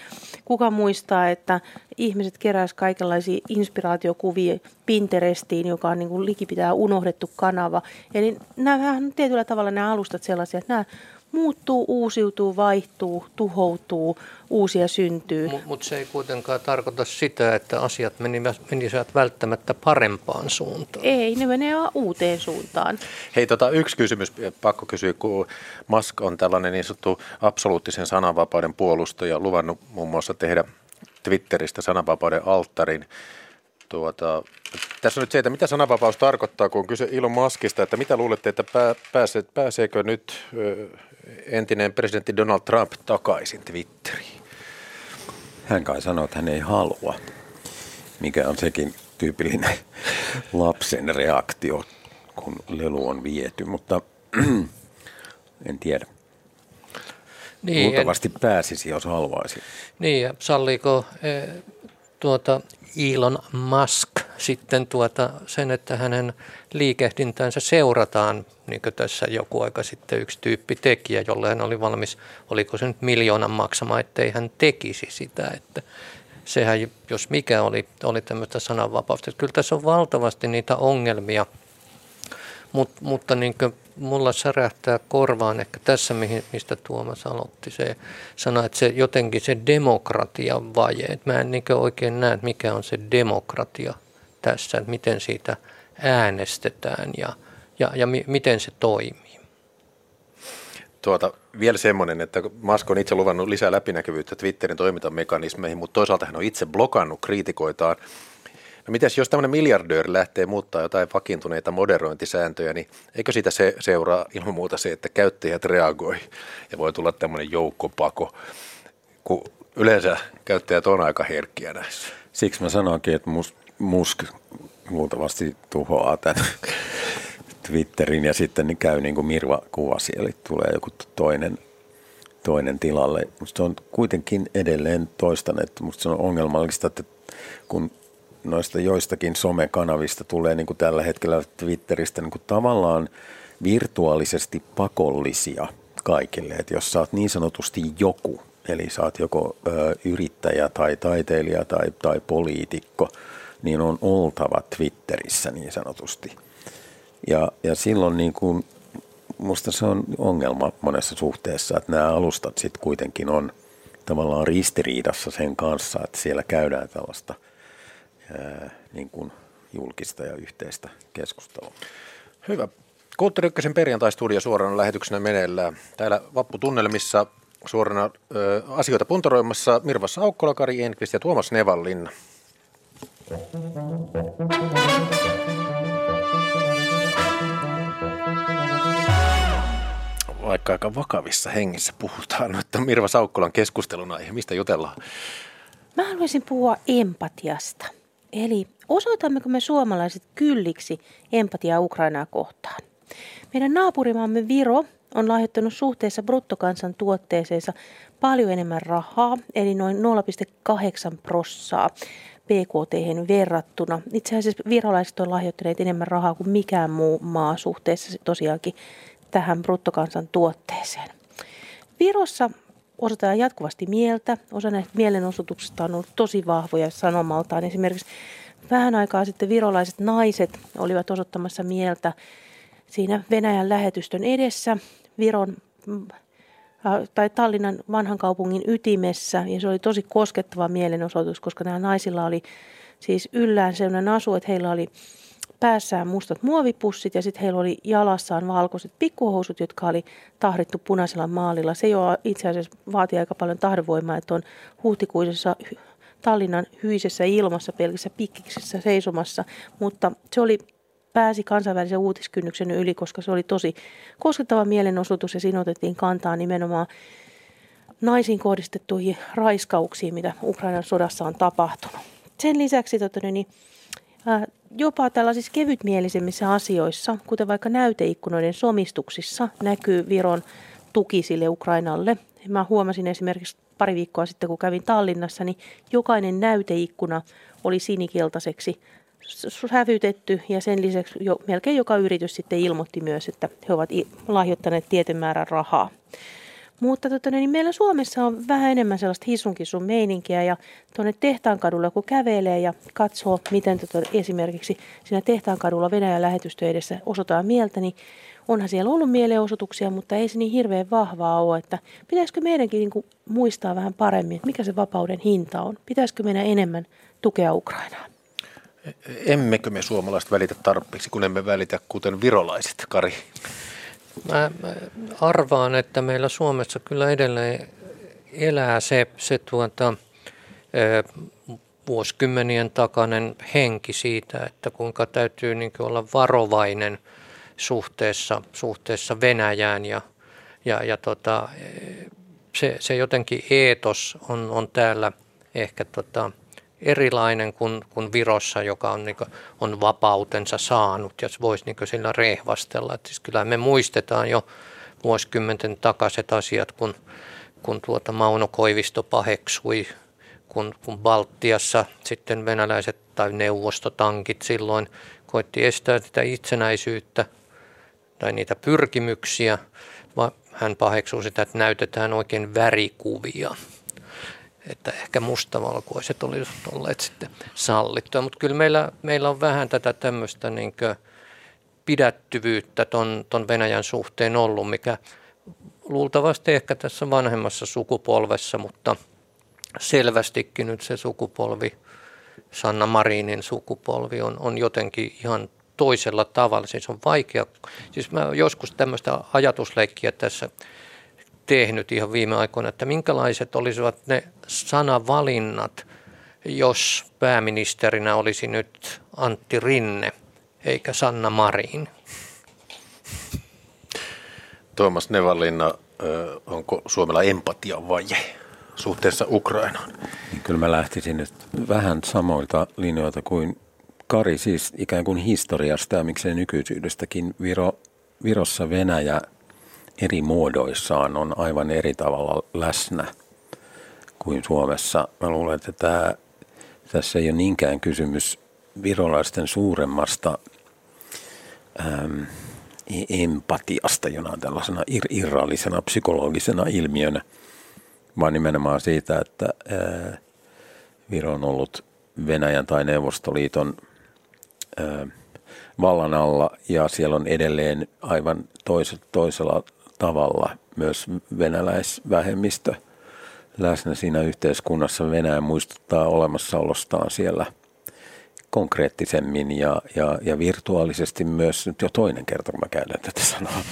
kuka muistaa, että ihmiset keräsivät kaikenlaisia inspiraatiokuvia Pinterestiin, joka on niin kuin likipitää unohdettu kanava. Eli nämä on tietyllä tavalla nämä alustat sellaisia, että nämä muuttuu, uusiutuu, vaihtuu, tuhoutuu, uusia syntyy. Mutta mut se ei kuitenkaan tarkoita sitä, että asiat menisivät välttämättä parempaan suuntaan. Ei, ne menee uuteen suuntaan. Hei, tota, yksi kysymys, pakko kysyä, kun Musk on tällainen niin sanottu absoluuttisen sananvapauden puolustaja, luvannut muun muassa tehdä Twitteristä sananvapauden alttarin. Tuota, tässä on nyt se, että mitä sananvapaus tarkoittaa, kun on kyse Ilon Muskista, että mitä luulette, että pääse, pääseekö nyt entinen presidentti Donald Trump takaisin Twitteriin? Hän kai sanoo, että hän ei halua, mikä on sekin tyypillinen lapsen reaktio kun lelu on viety, mutta en tiedä. Niin, Luultavasti en... pääsisi, jos haluaisi. Niin, ja salliiko e, tuota Elon Musk sitten tuota sen, että hänen liikehdintänsä seurataan, niin kuin tässä joku aika sitten yksi tyyppi tekijä, jolle hän oli valmis, oliko se nyt miljoonan maksama, ettei hän tekisi sitä, että sehän jos mikä oli, oli tämmöistä sananvapautta. Kyllä tässä on valtavasti niitä ongelmia, Mut, mutta niin mulla särähtää korvaan ehkä tässä, mistä Tuomas aloitti. Se sanoi, että se jotenkin se demokratian vaje. Että mä en niin oikein näe, että mikä on se demokratia tässä, että miten siitä äänestetään ja, ja, ja mi, miten se toimii. Tuota, vielä semmoinen, että Musk on itse luvannut lisää läpinäkyvyyttä Twitterin toimintamekanismeihin, mutta toisaalta hän on itse blokannut kriitikoitaan No mitäs jos tämmöinen miljardööri lähtee muuttaa jotain vakiintuneita moderointisääntöjä, niin eikö siitä se seuraa ilman muuta se, että käyttäjät reagoi ja voi tulla tämmöinen joukkopako, kun yleensä käyttäjät on aika herkkiä näissä. Siksi mä sanoinkin, että Musk luultavasti tuhoaa tämän Twitterin ja sitten niin käy niin kuin Mirva kuvasi, eli tulee joku toinen, toinen tilalle. Musta se on kuitenkin edelleen toistan, että musta se on ongelmallista, että kun noista joistakin somekanavista tulee niin kuin tällä hetkellä Twitteristä niin kuin tavallaan virtuaalisesti pakollisia kaikille. Että jos sä oot niin sanotusti joku, eli sä oot joko ö, yrittäjä tai taiteilija tai, tai poliitikko, niin on oltava Twitterissä niin sanotusti. Ja, ja silloin niin kuin, musta se on ongelma monessa suhteessa, että nämä alustat sitten kuitenkin on tavallaan ristiriidassa sen kanssa, että siellä käydään tällaista – niin kuin julkista ja yhteistä keskustelua. Hyvä. Kulttuuri Ykkösen perjantai-studio suorana lähetyksenä meneillään. Täällä Vapputunnelmissa suorana ö, asioita puntaroimassa Mirva Saukkola, Kari Enqvist ja Tuomas Nevallinna. Vaikka aika vakavissa hengissä puhutaan, että Mirva Saukkolan keskustelun aihe, mistä jutellaan? Mä haluaisin puhua empatiasta. Eli osoitammeko me suomalaiset kylliksi empatiaa Ukrainaa kohtaan? Meidän naapurimaamme Viro on lahjoittanut suhteessa bruttokansan tuotteeseensa paljon enemmän rahaa, eli noin 0,8 prossaa PKT verrattuna. Itse asiassa virolaiset on lahjoittaneet enemmän rahaa kuin mikään muu maa suhteessa tosiaankin tähän bruttokansan tuotteeseen. Virossa osoitetaan jatkuvasti mieltä. Osa näistä mielenosoituksista on ollut tosi vahvoja sanomaltaan. Esimerkiksi vähän aikaa sitten virolaiset naiset olivat osoittamassa mieltä siinä Venäjän lähetystön edessä Viron mm, tai Tallinnan vanhan kaupungin ytimessä. Ja se oli tosi koskettava mielenosoitus, koska nämä naisilla oli siis yllään sellainen asu, että heillä oli päässään mustat muovipussit ja sitten heillä oli jalassaan valkoiset pikkuhousut, jotka oli tahdittu punaisella maalilla. Se jo itse asiassa vaatii aika paljon tahdonvoimaa, että on huhtikuisessa Tallinnan hyisessä ilmassa pelkissä pikkiksessä seisomassa, mutta se oli pääsi kansainvälisen uutiskynnyksen yli, koska se oli tosi koskettava mielenosoitus ja siinä otettiin kantaa nimenomaan naisiin kohdistettuihin raiskauksiin, mitä Ukrainan sodassa on tapahtunut. Sen lisäksi tota, niin, jopa tällaisissa kevytmielisemmissä asioissa, kuten vaikka näyteikkunoiden somistuksissa, näkyy Viron tuki sille Ukrainalle. Mä huomasin esimerkiksi pari viikkoa sitten, kun kävin Tallinnassa, niin jokainen näyteikkuna oli sinikeltaiseksi sävytetty ja sen lisäksi jo, melkein joka yritys sitten ilmoitti myös, että he ovat lahjoittaneet tietyn määrän rahaa. Mutta tota, niin meillä Suomessa on vähän enemmän sellaista sun meininkiä ja tuonne Tehtaankadulla kun kävelee ja katsoo, miten tota, esimerkiksi siinä Tehtaankadulla Venäjän lähetystö edessä osoitetaan mieltä, niin onhan siellä ollut mielenosoituksia, mutta ei se niin hirveän vahvaa ole, että pitäisikö meidänkin niin kuin, muistaa vähän paremmin, että mikä se vapauden hinta on. Pitäisikö meidän enemmän tukea Ukrainaa? Emmekö me suomalaiset välitä tarpeeksi, kun emme välitä kuten virolaiset, Kari? Mä, arvaan, että meillä Suomessa kyllä edelleen elää se, se tuota, vuosikymmenien takainen henki siitä, että kuinka täytyy niin olla varovainen suhteessa, suhteessa Venäjään ja, ja, ja tota, se, se jotenkin eetos on, on täällä ehkä tota, erilainen kuin, kuin Virossa, joka on, niin kuin, on vapautensa saanut ja voisi niin sillä rehvastella. Että siis kyllä me muistetaan jo vuosikymmenten takaiset asiat, kun, kun tuota Mauno Koivisto paheksui, kun, kun Baltiassa sitten venäläiset tai neuvostotankit silloin koitti estää sitä itsenäisyyttä tai niitä pyrkimyksiä, vaan hän paheksuu sitä, että näytetään oikein värikuvia että ehkä mustavalkoiset olisivat olleet sitten sallittuja. Mutta kyllä meillä, meillä on vähän tätä tämmöistä niin pidättyvyyttä ton, ton Venäjän suhteen ollut, mikä luultavasti ehkä tässä vanhemmassa sukupolvessa, mutta selvästikin nyt se sukupolvi, Sanna Marinin sukupolvi on, on jotenkin ihan toisella tavalla. Siis on vaikea, siis mä joskus tämmöistä ajatusleikkiä tässä tehnyt ihan viime aikoina, että minkälaiset olisivat ne sanavalinnat, jos pääministerinä olisi nyt Antti Rinne eikä Sanna Marin. Tuomas Nevalinna, onko Suomella empatia vaje suhteessa Ukrainaan? Niin kyllä mä lähtisin nyt vähän samoilta linjoilta kuin Kari, siis ikään kuin historiasta ja miksei nykyisyydestäkin. Viro, Virossa Venäjä eri muodoissaan on aivan eri tavalla läsnä kuin Suomessa. Mä luulen, että tämä, tässä ei ole niinkään kysymys virolaisten suuremmasta äm, empatiasta jonain tällaisena ir- irrallisena psykologisena ilmiönä, vaan nimenomaan siitä, että ää, Viro on ollut Venäjän tai Neuvostoliiton ää, vallan alla ja siellä on edelleen aivan tois, toisella tavalla myös venäläisvähemmistö läsnä siinä yhteiskunnassa. Venäjä muistuttaa olemassaolostaan siellä konkreettisemmin ja, ja, ja virtuaalisesti myös, nyt jo toinen kerta kun mä käytän tätä sanaa,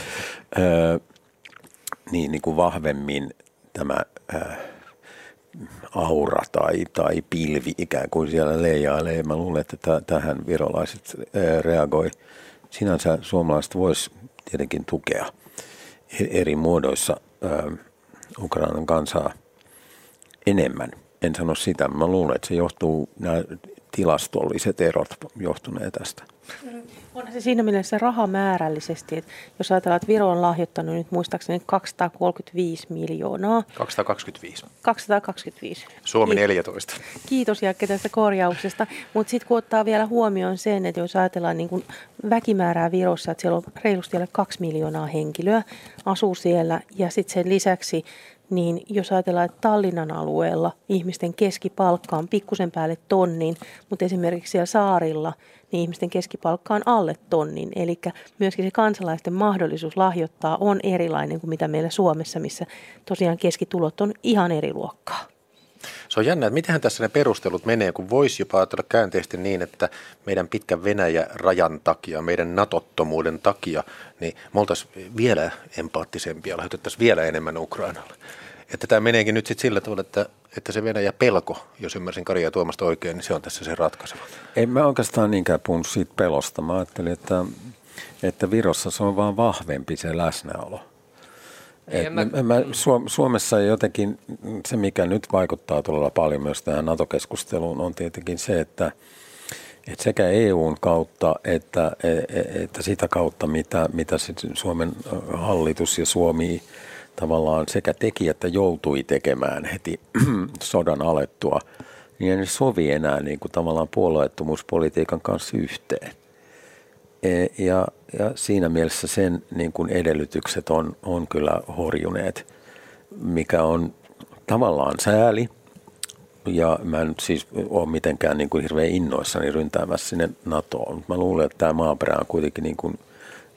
öö, niin, niin kuin vahvemmin tämä öö, aura tai, tai pilvi ikään kuin siellä leijailee. Mä luulen, että tähän virolaiset öö, reagoi. Sinänsä suomalaiset vois tietenkin tukea – eri muodoissa äh, Ukrainan kansaa enemmän. En sano sitä, mä luulen, että se johtuu, nämä tilastolliset erot johtuneen tästä. On se siinä mielessä rahamäärällisesti, että jos ajatellaan, että Viro on lahjoittanut nyt muistaakseni 235 miljoonaa. 225. 225. Suomi 14. Kiitos Jakke tästä korjauksesta. Mutta sitten kun ottaa vielä huomioon sen, että jos ajatellaan niin kun väkimäärää Virossa, että siellä on reilusti alle kaksi miljoonaa henkilöä asuu siellä ja sitten sen lisäksi niin jos ajatellaan, että Tallinnan alueella ihmisten keskipalkka on pikkusen päälle tonnin, mutta esimerkiksi siellä saarilla niin ihmisten keskipalkka on alle tonnin. Eli myöskin se kansalaisten mahdollisuus lahjoittaa on erilainen kuin mitä meillä Suomessa, missä tosiaan keskitulot on ihan eri luokkaa. Se on jännä, että mitenhän tässä ne perustelut menee, kun voisi jopa ajatella käänteisesti niin, että meidän pitkän Venäjä-rajan takia, meidän natottomuuden takia, niin me oltaisiin vielä empaattisempia, lahjoitettaisiin vielä enemmän Ukrainalle. Että tämä meneekin nyt sitten sillä tavalla, että, että se Venäjä pelko, jos ymmärsin Karia Tuomasta oikein, niin se on tässä se ratkaiseva. En mä oikeastaan niinkään puhunut siitä pelosta. Mä ajattelin, että, että Virossa se on vaan vahvempi se läsnäolo. Et mä... Mä, Suomessa jotenkin se, mikä nyt vaikuttaa todella paljon myös tähän NATO-keskusteluun, on tietenkin se, että, että sekä EUn kautta että, e, e, että sitä kautta, mitä, mitä Suomen hallitus ja Suomi tavallaan sekä teki että joutui tekemään heti sodan alettua, niin ei sovi enää niin kuin tavallaan puolueettomuuspolitiikan kanssa yhteen. E, ja, ja siinä mielessä sen niin kuin edellytykset on, on kyllä horjuneet, mikä on tavallaan sääli. Ja mä en siis ole mitenkään niin kuin hirveän innoissani ryntäämässä sinne NATOon. Mä luulen, että tämä maaperä on kuitenkin niin kuin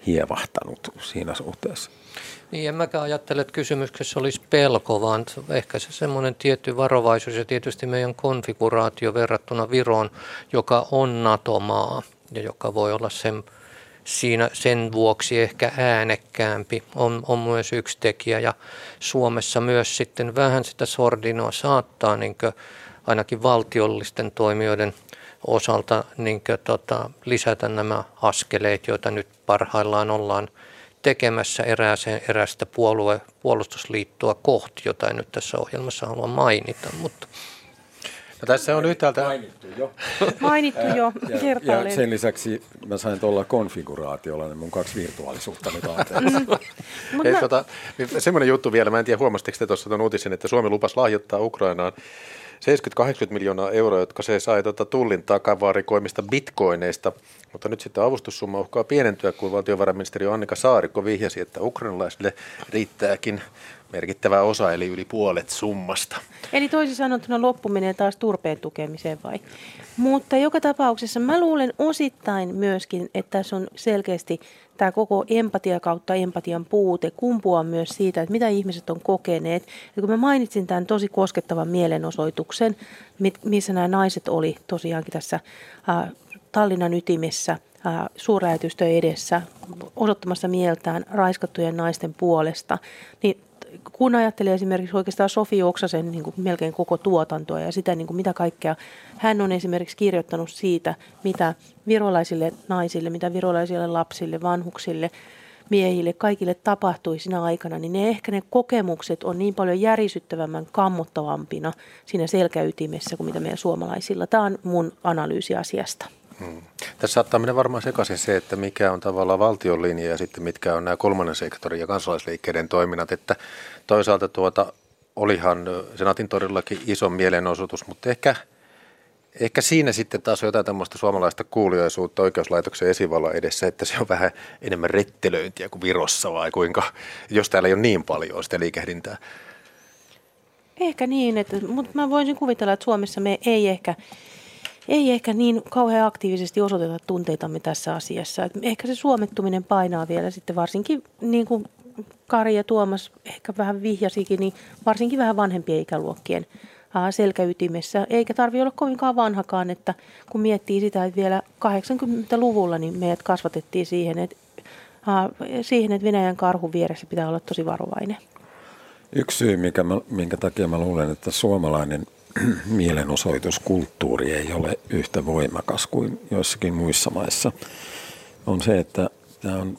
hievahtanut siinä suhteessa. Niin, en mäkään ajattele, että kysymyksessä olisi pelko, vaan ehkä se semmoinen tietty varovaisuus ja tietysti meidän konfiguraatio verrattuna Viroon, joka on NATO-maa ja joka voi olla sen, siinä sen vuoksi ehkä äänekkäämpi, on, on myös yksi tekijä. Ja Suomessa myös sitten vähän sitä sordinoa saattaa niin ainakin valtiollisten toimijoiden osalta niin kuin, tota, lisätä nämä askeleet, joita nyt parhaillaan ollaan – tekemässä erääseen, erästä puolue, puolustusliittoa kohti, jota en nyt tässä ohjelmassa halua mainita. Mutta. No, tässä on yhtäältä... Mainittu jo. Mainittu jo Ja, ja sen lisäksi mä sain tuolla konfiguraatiolla ne mun kaksi virtuaalisuutta nyt Mm. Hei, mä- tota, semmoinen juttu vielä, mä en tiedä huomasitteko te tuossa tuon uutisen, että Suomi lupasi lahjoittaa Ukrainaan 70-80 miljoonaa euroa, jotka se sai tota tullin takavarikoimista bitcoineista, mutta nyt sitten avustussumma uhkaa pienentyä, kun valtiovarainministeri Annika Saarikko vihjasi, että ukrainalaisille riittääkin merkittävä osa, eli yli puolet summasta. Eli toisin sanottuna loppu menee taas turpeen tukemiseen vai? Mutta joka tapauksessa mä luulen osittain myöskin, että tässä on selkeästi tämä koko empatia kautta empatian puute kumpuaa myös siitä, että mitä ihmiset on kokeneet. Ja kun mä mainitsin tämän tosi koskettavan mielenosoituksen, missä nämä naiset oli tosiaankin tässä Tallinnan ytimessä äh, suurlähetystö edessä osoittamassa mieltään raiskattujen naisten puolesta, niin kun ajattelee esimerkiksi oikeastaan Sofi Oksasen niin kuin melkein koko tuotantoa ja sitä, niin kuin mitä kaikkea hän on esimerkiksi kirjoittanut siitä, mitä virolaisille naisille, mitä virolaisille lapsille, vanhuksille, miehille, kaikille tapahtui siinä aikana, niin ne ehkä ne kokemukset on niin paljon järisyttävämmän kammottavampina siinä selkäytimessä kuin mitä meidän suomalaisilla. Tämä on mun analyysi asiasta. Tässä saattaa mennä varmaan sekaisin se, että mikä on tavallaan valtion linja ja sitten mitkä on nämä kolmannen sektorin ja kansalaisliikkeiden toiminnat. Että toisaalta tuota, olihan Senaatin torillakin iso mielenosoitus, mutta ehkä, ehkä siinä sitten taas on jotain tämmöistä suomalaista kuuliaisuutta oikeuslaitoksen esivallan edessä, että se on vähän enemmän rettelöintiä kuin Virossa vai kuinka, jos täällä ei ole niin paljon sitä liikehdintää. Ehkä niin, että, mutta mä voisin kuvitella, että Suomessa me ei ehkä, ei ehkä niin kauhean aktiivisesti osoiteta tunteitamme tässä asiassa. Et ehkä se suomettuminen painaa vielä sitten varsinkin, niin kuin Kari ja Tuomas ehkä vähän vihjasikin, niin varsinkin vähän vanhempien ikäluokkien selkäytimessä. Eikä tarvi olla kovinkaan vanhakaan, että kun miettii sitä, että vielä 80-luvulla niin meidät kasvatettiin siihen, että, siihen, että Venäjän karhun vieressä pitää olla tosi varovainen. Yksi syy, mikä mä, minkä takia mä luulen, että suomalainen mielenosoituskulttuuri ei ole yhtä voimakas kuin joissakin muissa maissa, on se, että tämä on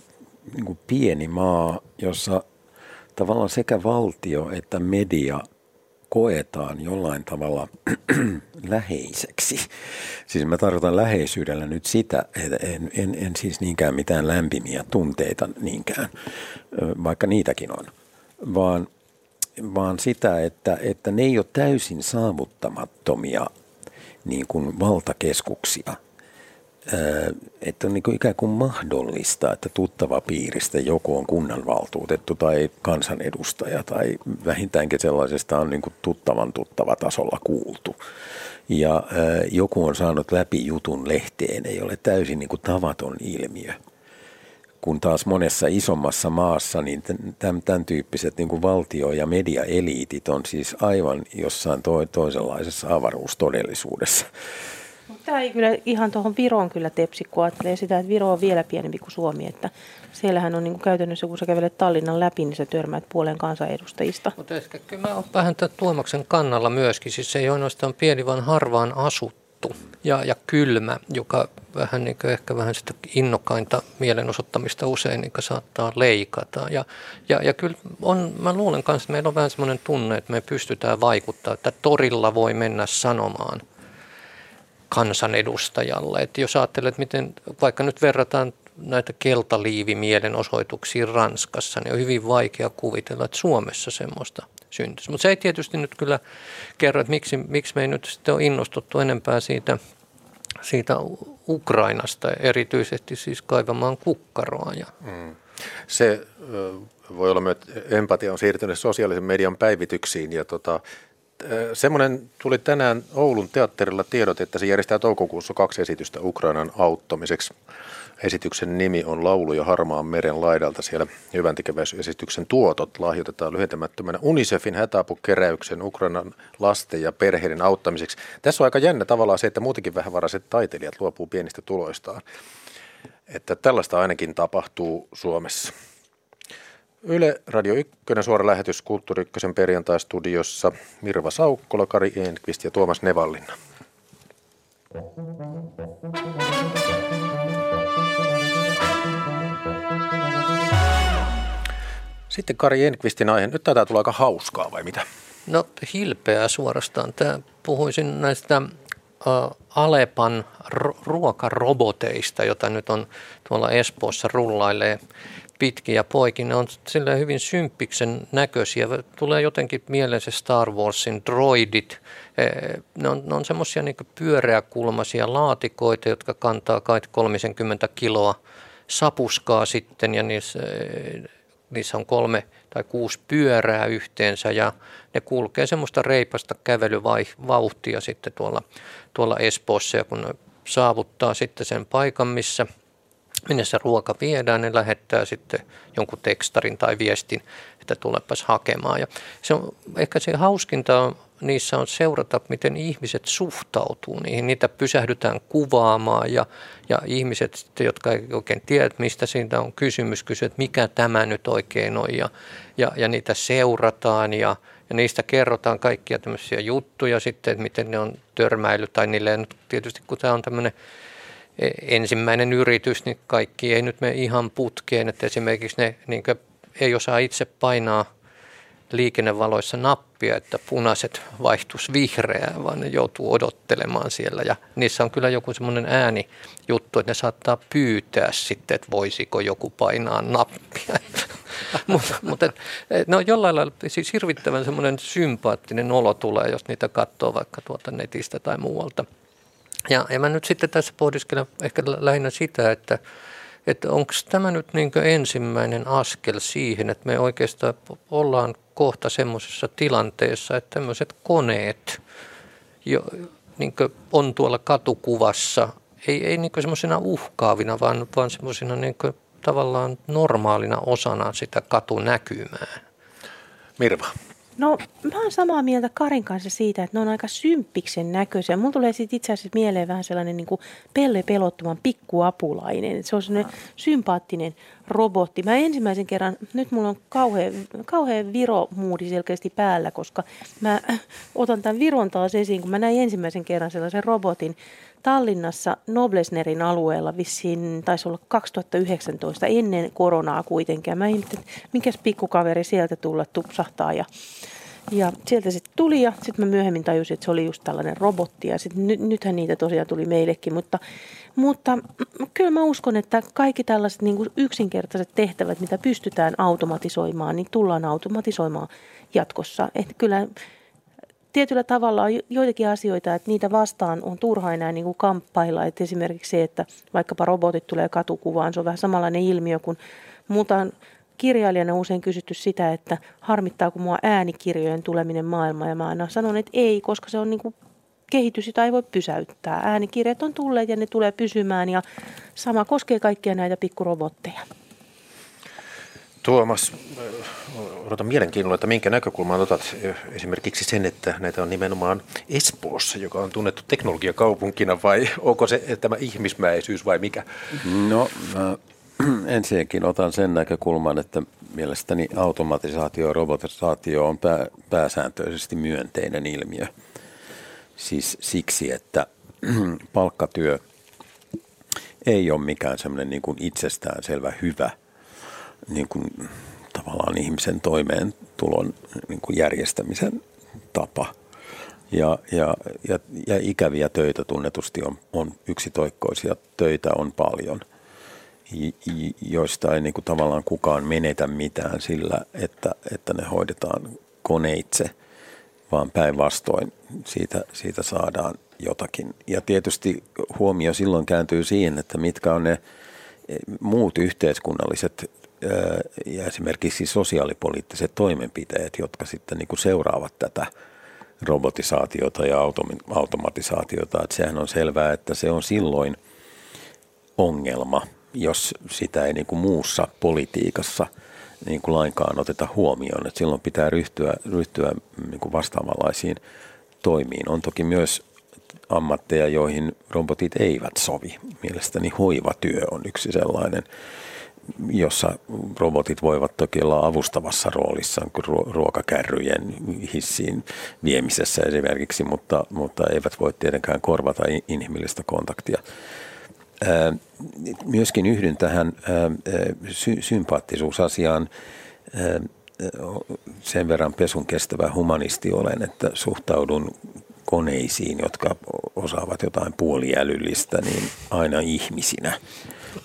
niin pieni maa, jossa tavallaan sekä valtio että media koetaan jollain tavalla läheiseksi. Siis mä tarkoitan läheisyydellä nyt sitä, että en, en, en siis niinkään mitään lämpimiä tunteita niinkään, vaikka niitäkin on, vaan, vaan sitä, että, että ne ei ole täysin saavuttamattomia niin kuin valtakeskuksia. Että on niin kuin ikään kuin mahdollista, että tuttava piiristä joku on kunnanvaltuutettu tai kansanedustaja tai vähintäänkin sellaisesta on niin kuin tuttavan tuttava tasolla kuultu. Ja joku on saanut läpi jutun lehteen, ei ole täysin niin kuin tavaton ilmiö kun taas monessa isommassa maassa niin tämän, tämän tyyppiset niin kuin valtio- ja mediaeliitit on siis aivan jossain to, toisenlaisessa avaruustodellisuudessa. Tämä ei kyllä ihan tuohon Viroon kyllä tepsi, kun ajattelee sitä, että Viro on vielä pienempi kuin Suomi. Että siellähän on niin kuin käytännössä, kun sä kävelet Tallinnan läpi, niin sä törmäät puolen kansanedustajista. Mutta ehkä kyllä mä oon vähän tämän Tuomaksen kannalla myöskin. Siis se ei ole ainoastaan pieni, vaan harvaan asuttu ja, ja kylmä, joka vähän niin kuin ehkä vähän sitä innokkainta mielenosoittamista usein niin saattaa leikata. Ja, ja, ja kyllä on, mä luulen kanssa, että meillä on vähän semmoinen tunne, että me pystytään vaikuttaa, että torilla voi mennä sanomaan kansanedustajalle. Että jos ajattelet, miten vaikka nyt verrataan näitä keltaliivimielenosoituksia Ranskassa, niin on hyvin vaikea kuvitella, että Suomessa semmoista syntyisi. Mutta se ei tietysti nyt kyllä kerro, että miksi, miksi me ei nyt sitten ole innostuttu enempää siitä, siitä Ukrainasta, erityisesti siis kaivamaan kukkaroa. Ja. Mm. Se voi olla myös, empatia on siirtynyt sosiaalisen median päivityksiin ja tota, Semmoinen tuli tänään Oulun teatterilla tiedot, että se järjestää toukokuussa kaksi esitystä Ukrainan auttamiseksi. Esityksen nimi on Laulu ja harmaan meren laidalta. Siellä hyvän tekeväisyysesityksen tuotot lahjoitetaan lyhentämättömänä UNICEFin hätäapukeräyksen Ukrainan lasten ja perheiden auttamiseksi. Tässä on aika jännä tavallaan se, että muutenkin vähävaraiset taiteilijat luopuu pienistä tuloistaan. Että tällaista ainakin tapahtuu Suomessa. Yle Radio 1, suora lähetys Kulttuuri 1 perjantai-studiossa Mirva Saukkola, Kari Enqvist ja Tuomas Nevallinna. Sitten Kari Enqvistin aihe. Nyt taitaa tulla aika hauskaa vai mitä? No hilpeää suorastaan. Tämä, puhuisin näistä Alepan ruokaroboteista, jota nyt on tuolla Espoossa rullailee pitkin ja poikin. Ne on sillä hyvin symppiksen näköisiä. Tulee jotenkin mieleen se Star Warsin droidit. E, ne on, ne on semmoisia niin pyöreäkulmaisia laatikoita, jotka kantaa kai 30 kiloa sapuskaa sitten ja niissä, e, niissä on kolme tai kuusi pyörää yhteensä ja ne kulkee semmoista reipasta kävelyvauhtia sitten tuolla, tuolla Espoossa ja kun ne saavuttaa sitten sen paikan, missä minne se ruoka viedään, ne lähettää sitten jonkun tekstarin tai viestin, että tulepas hakemaan. Ja se on, ehkä se hauskinta on, niissä on seurata, miten ihmiset suhtautuu niihin. Niitä pysähdytään kuvaamaan ja, ja ihmiset, jotka ei oikein tiedä, mistä siitä on kysymys, kysyvät, mikä tämä nyt oikein on ja, ja, ja niitä seurataan ja, ja niistä kerrotaan kaikkia tämmöisiä juttuja sitten, että miten ne on törmäily tai niille nyt tietysti kun tämä on tämmöinen e, ensimmäinen yritys, niin kaikki ei nyt mene ihan putkeen, että esimerkiksi ne niin ei osaa itse painaa – liikennevaloissa nappia, että punaiset vaihtus vihreään, vaan ne joutuu odottelemaan siellä. Ja niissä on kyllä joku semmoinen äänijuttu, että ne saattaa pyytää sitten, että voisiko joku painaa nappia. mutta mut, no jollain lailla siis hirvittävän semmoinen sympaattinen olo tulee, jos niitä katsoo vaikka tuolta netistä tai muualta. Ja, ja mä nyt sitten tässä pohdiskelen ehkä lähinnä sitä, että että onko tämä nyt niin ensimmäinen askel siihen, että me oikeastaan ollaan kohta semmoisessa tilanteessa, että tämmöiset koneet jo, niin on tuolla katukuvassa, ei, ei niin semmoisena uhkaavina, vaan, vaan semmoisena niin tavallaan normaalina osana sitä katunäkymää. Mirva. No mä oon samaa mieltä Karin kanssa siitä, että ne on aika symppiksen näköisiä. Mulla tulee sitten itse asiassa mieleen vähän sellainen niin kuin Pelle pelottoman pikkuapulainen. Se on sellainen sympaattinen robotti. Mä ensimmäisen kerran, nyt mulla on kauhean, kauhean Viro-muudi selkeästi päällä, koska mä otan tämän Viron taas esiin, kun mä näin ensimmäisen kerran sellaisen robotin Tallinnassa Noblesnerin alueella vissiin, taisi olla 2019, ennen koronaa kuitenkin. Mä ihmettelin, että minkäs pikkukaveri sieltä tulla tupsahtaa ja ja sieltä sitten tuli ja sitten mä myöhemmin tajusin, että se oli just tällainen robotti ja sitten ny, nythän niitä tosiaan tuli meillekin, mutta, mutta kyllä mä uskon, että kaikki tällaiset niin yksinkertaiset tehtävät, mitä pystytään automatisoimaan, niin tullaan automatisoimaan jatkossa. Että kyllä tietyllä tavalla on joitakin asioita, että niitä vastaan on turha enää niin kuin kamppailla. Että esimerkiksi se, että vaikkapa robotit tulee katukuvaan, se on vähän samanlainen ilmiö kuin muuta kirjailijana usein kysytty sitä, että harmittaako mua äänikirjojen tuleminen maailmaan. Ja mä aina sanon, että ei, koska se on niin kuin kehitys, jota ei voi pysäyttää. Äänikirjat on tulleet ja ne tulee pysymään ja sama koskee kaikkia näitä pikkurobotteja. Tuomas, odotan mielenkiinnolla, että minkä näkökulman otat esimerkiksi sen, että näitä on nimenomaan Espoossa, joka on tunnettu teknologiakaupunkina, vai onko se tämä ihmismäisyys vai mikä? No, mä ensinnäkin otan sen näkökulman, että mielestäni automatisaatio ja robotisaatio on pää, pääsääntöisesti myönteinen ilmiö. Siis siksi, että palkkatyö ei ole mikään semmoinen niin kuin itsestäänselvä hyvä niin kuin, tavallaan ihmisen toimeentulon niin kuin järjestämisen tapa. Ja, ja, ja, ja ikäviä töitä tunnetusti on, on yksitoikkoisia töitä on paljon, joista ei niin kuin tavallaan kukaan menetä mitään sillä, että, että ne hoidetaan koneitse, vaan päinvastoin siitä, siitä saadaan jotakin. Ja tietysti huomio silloin kääntyy siihen, että mitkä on ne muut yhteiskunnalliset ja esimerkiksi sosiaalipoliittiset toimenpiteet, jotka sitten niin kuin seuraavat tätä robotisaatiota ja automatisaatiota. Että sehän on selvää, että se on silloin ongelma, jos sitä ei niin kuin muussa politiikassa niin kuin lainkaan oteta huomioon. Että silloin pitää ryhtyä, ryhtyä niin kuin vastaavanlaisiin toimiin. On toki myös ammatteja, joihin robotit eivät sovi. Mielestäni hoivatyö on yksi sellainen jossa robotit voivat toki olla avustavassa roolissa ruokakärryjen hissiin viemisessä esimerkiksi, mutta, mutta eivät voi tietenkään korvata inhimillistä kontaktia. Myöskin yhdyn tähän sy- sympaattisuusasiaan sen verran pesun kestävä humanisti olen, että suhtaudun koneisiin, jotka osaavat jotain puoliälyllistä, niin aina ihmisinä.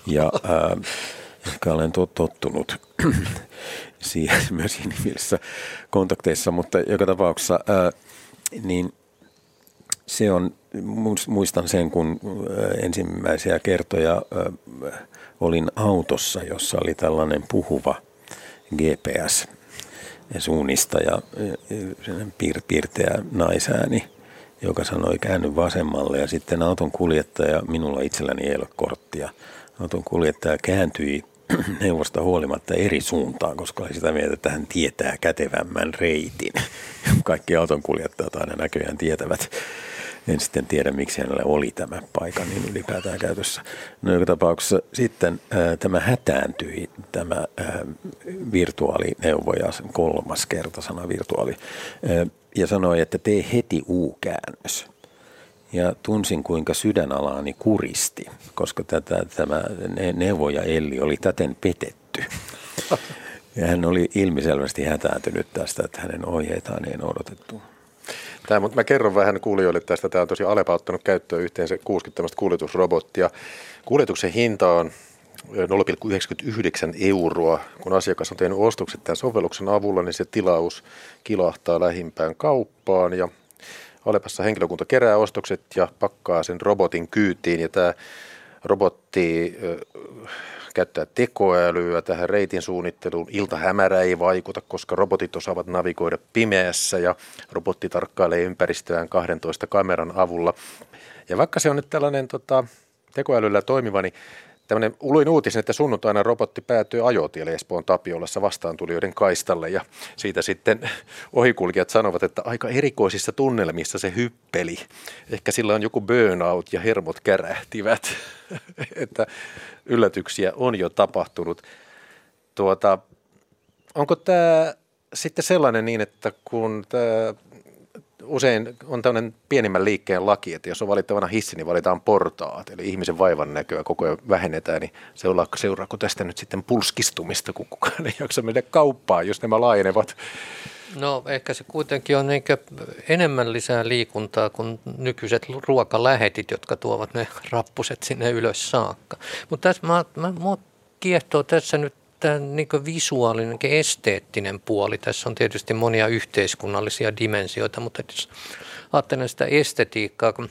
Ja ää, ehkä olen tottunut siihen myös inhimillisissä kontakteissa, mutta joka tapauksessa ää, niin se on, muistan sen, kun ensimmäisiä kertoja ää, olin autossa, jossa oli tällainen puhuva GPS suunnista ja piir, piirteä naisääni, joka sanoi käänny vasemmalle. Ja sitten auton kuljettaja, minulla itselläni ei ole korttia, auton kuljettaja kääntyi neuvosta huolimatta eri suuntaan, koska oli sitä mieltä, että hän tietää kätevämmän reitin. Kaikki autonkuljettajat aina näköjään tietävät en sitten tiedä, miksi hänellä oli tämä paikan niin ylipäätään käytössä. No joka tapauksessa sitten ää, tämä hätääntyi, tämä ää, virtuaalineuvoja, kolmas kerta sana virtuaali, ää, ja sanoi, että tee heti U-käännös. Ja tunsin, kuinka sydänalaani kuristi, koska tätä, tämä neuvoja Elli oli täten petetty. Ja hän oli ilmiselvästi hätääntynyt tästä, että hänen ohjeitaan ei noudatettu. Tämä, mutta mä kerron vähän kuulijoille tästä. Tämä on tosi Alepa ottanut käyttöön yhteensä 60 kuljetusrobottia. Kuljetuksen hinta on 0,99 euroa. Kun asiakas on tehnyt ostokset tämän sovelluksen avulla, niin se tilaus kilahtaa lähimpään kauppaan ja Alepassa henkilökunta kerää ostokset ja pakkaa sen robotin kyytiin ja tämä robotti käyttää tekoälyä tähän reitin suunnitteluun. Iltahämärä ei vaikuta, koska robotit osaavat navigoida pimeässä ja robotti tarkkailee ympäristöään 12 kameran avulla. Ja vaikka se on nyt tällainen tota, tekoälyllä toimiva, niin tämmöinen luin uutisen, että sunnuntaina robotti päätyy ajotielle Espoon Tapiolassa vastaantulijoiden kaistalle ja siitä sitten ohikulkijat sanovat, että aika erikoisissa tunnelmissa se hyppeli. Ehkä sillä on joku burnout ja hermot kärähtivät, että yllätyksiä on jo tapahtunut. Tuota, onko tämä sitten sellainen niin, että kun tämä usein on tämmöinen pienimmän liikkeen laki, että jos on valittavana hissi, niin valitaan portaat, eli ihmisen vaivan näköä koko ajan vähennetään, niin seuraako, seuraako tästä nyt sitten pulskistumista, kun kukaan ei jaksa mennä kauppaan, jos nämä laajenevat? No ehkä se kuitenkin on enemmän lisää liikuntaa kuin nykyiset ruokalähetit, jotka tuovat ne rappuset sinne ylös saakka. Mutta tässä mä, mä, mä kiehtoo tässä nyt tämä niin visuaalinen, esteettinen puoli. Tässä on tietysti monia yhteiskunnallisia dimensioita, mutta jos ajattelen sitä estetiikkaa, kun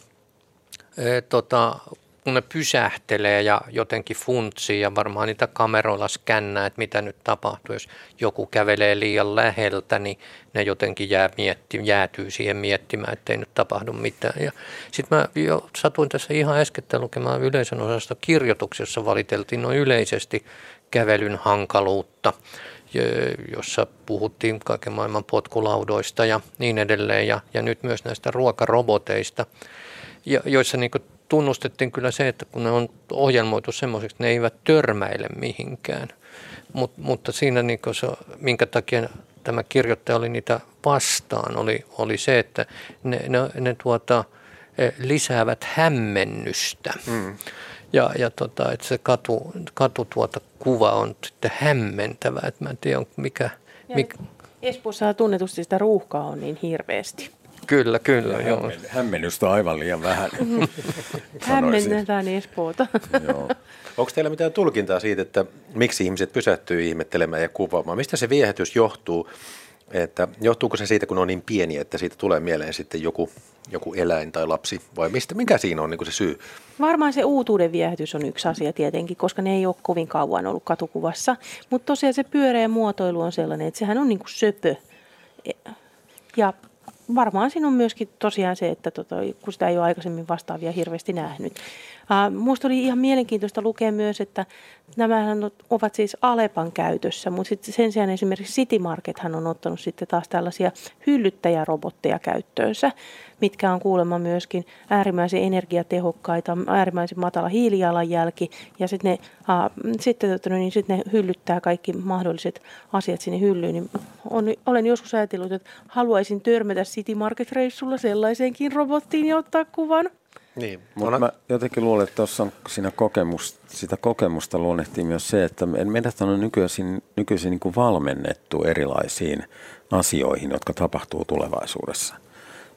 e, tota, kun ne pysähtelee ja jotenkin funtsii ja varmaan niitä kameroilla skännää, että mitä nyt tapahtuu, jos joku kävelee liian läheltä, niin ne jotenkin jää mietti, jäätyy siihen miettimään, että ei nyt tapahdu mitään. Sitten mä jo satuin tässä ihan äsken lukemaan yleisön osasta kirjoituksessa valiteltiin noin yleisesti kävelyn hankaluutta, jossa puhuttiin kaiken maailman potkulaudoista ja niin edelleen, ja, ja nyt myös näistä ruokaroboteista, joissa niin tunnustettiin kyllä se, että kun ne on ohjelmoitu semmoiseksi, ne eivät törmäile mihinkään. Mut, mutta siinä niin se, minkä takia tämä kirjoittaja oli niitä vastaan, oli, oli se, että ne, ne, ne tuota, e, lisäävät hämmennystä. Mm. Ja, ja tota, että se katu, katu tuota kuva on sitten hämmentävä, että mä en tiedä mikä... mikä... Espoossa tunnetusti sitä ruuhkaa on niin hirveästi. Kyllä, kyllä. Ja joo. Hämmennystä aivan liian vähän. Hämmennetään Espoota. joo. Onko teillä mitään tulkintaa siitä, että miksi ihmiset pysähtyy ihmettelemään ja kuvaamaan? Mistä se viehätys johtuu? Että johtuuko se siitä, kun on niin pieni, että siitä tulee mieleen sitten joku, joku eläin tai lapsi, vai mistä, mikä siinä on niin se syy? Varmaan se uutuuden viehätys on yksi asia tietenkin, koska ne ei ole kovin kauan ollut katukuvassa. Mutta tosiaan se pyöreä muotoilu on sellainen, että sehän on niin kuin söpö. Ja varmaan siinä on myöskin tosiaan se, että tota, kun sitä ei ole aikaisemmin vastaavia hirveästi nähnyt. Uh, Minusta oli ihan mielenkiintoista lukea myös, että nämä ovat siis Alepan käytössä, mutta sitten sen sijaan esimerkiksi City Markethan on ottanut sitten taas tällaisia hyllyttäjärobotteja käyttöönsä, mitkä on kuulemma myöskin äärimmäisen energiatehokkaita, äärimmäisen matala hiilijalanjälki ja sitten ne, uh, sitten, niin, sitten ne hyllyttää kaikki mahdolliset asiat sinne hyllyyn. Niin on, olen joskus ajatellut, että haluaisin törmätä City Market-reissulla sellaiseenkin robottiin ja ottaa kuvan. Niin. Mutta mä jotenkin luulen, että tuossa on siinä kokemus, sitä kokemusta luonnehtii myös se, että meidät on nykyisin, nykyisin niin kuin valmennettu erilaisiin asioihin, jotka tapahtuu tulevaisuudessa.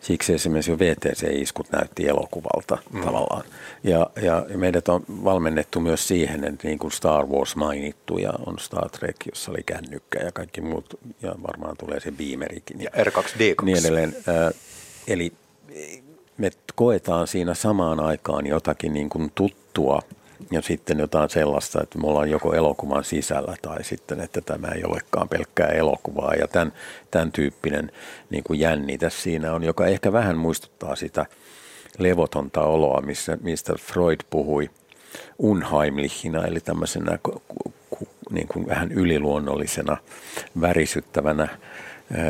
Siksi esimerkiksi jo VTC-iskut näytti elokuvalta mm. tavallaan. Ja, ja meidät on valmennettu myös siihen, että niin kuin Star Wars mainittu ja on Star Trek, jossa oli kännykkä ja kaikki muut, ja varmaan tulee se beamerikin. Ja R2D2. Niin edelleen. Eli me koetaan siinä samaan aikaan jotakin niin kuin tuttua ja sitten jotain sellaista, että me ollaan joko elokuvan sisällä tai sitten, että tämä ei olekaan pelkkää elokuvaa. Ja tämän, tämän tyyppinen niin kuin jännite siinä on, joka ehkä vähän muistuttaa sitä levotonta oloa, missä, mistä Freud puhui unheimlichina, eli tämmöisenä niin kuin vähän yliluonnollisena, värisyttävänä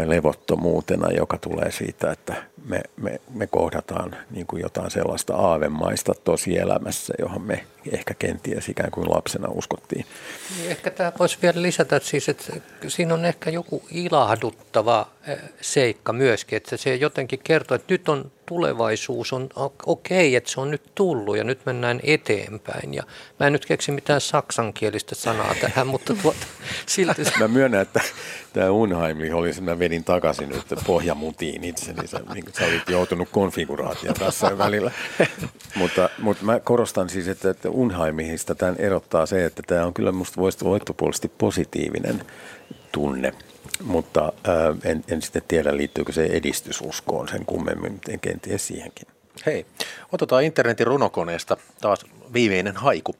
levottomuutena, joka tulee siitä, että me, me, me kohdataan niin kuin jotain sellaista aavemaista tosielämässä, johon me ehkä kenties ikään kuin lapsena uskottiin. Niin ehkä tämä voisi vielä lisätä, että, siis, että siinä on ehkä joku ilahduttava seikka myöskin, että se jotenkin kertoo, että nyt on tulevaisuus on okei, okay, että se on nyt tullut ja nyt mennään eteenpäin. Ja mä en nyt keksi mitään saksankielistä sanaa tähän, mutta tuota, silti... Mä myönnän, että tämä Unheimli oli se, mä vedin takaisin nyt pohjamutiin itse, niin sä, niin sä olit joutunut konfiguraatio tässä välillä. mutta, mutta mä korostan siis, että, että Unheimihista tämän erottaa se, että tämä on kyllä musta voittopuolisesti positiivinen tunne mutta äh, en, en sitten tiedä, liittyykö se edistysuskoon sen kummemmin, kenties siihenkin. Hei, otetaan internetin runokoneesta taas viimeinen haiku.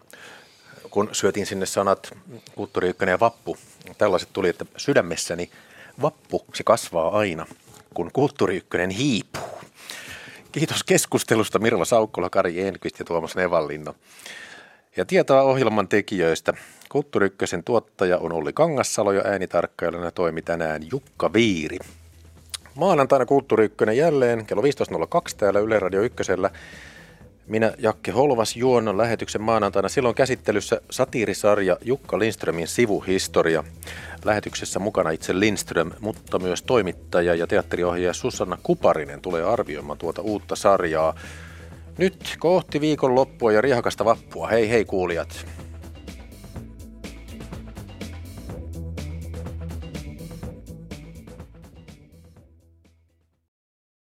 Kun syötiin sinne sanat kulttuuri ja vappu, tällaiset tuli, että sydämessäni vappu, se kasvaa aina, kun kulttuuri hiipuu. Kiitos keskustelusta Mirva Saukkola, Kari Enqvist ja Tuomas Nevallinno. Ja tietoa ohjelman tekijöistä. Kulttuuri tuottaja on Olli Kangassalo ja äänitarkkailijana toimi tänään Jukka Viiri. Maanantaina Kulttuuri jälleen kello 15.02 täällä Yle Radio 1. Minä Jakke Holvas juonnon lähetyksen maanantaina. Silloin käsittelyssä satiirisarja Jukka Lindströmin sivuhistoria. Lähetyksessä mukana itse Lindström, mutta myös toimittaja ja teatteriohjaaja Susanna Kuparinen tulee arvioimaan tuota uutta sarjaa. Nyt kohti viikon loppua ja riehakasta vappua. Hei hei kuulijat.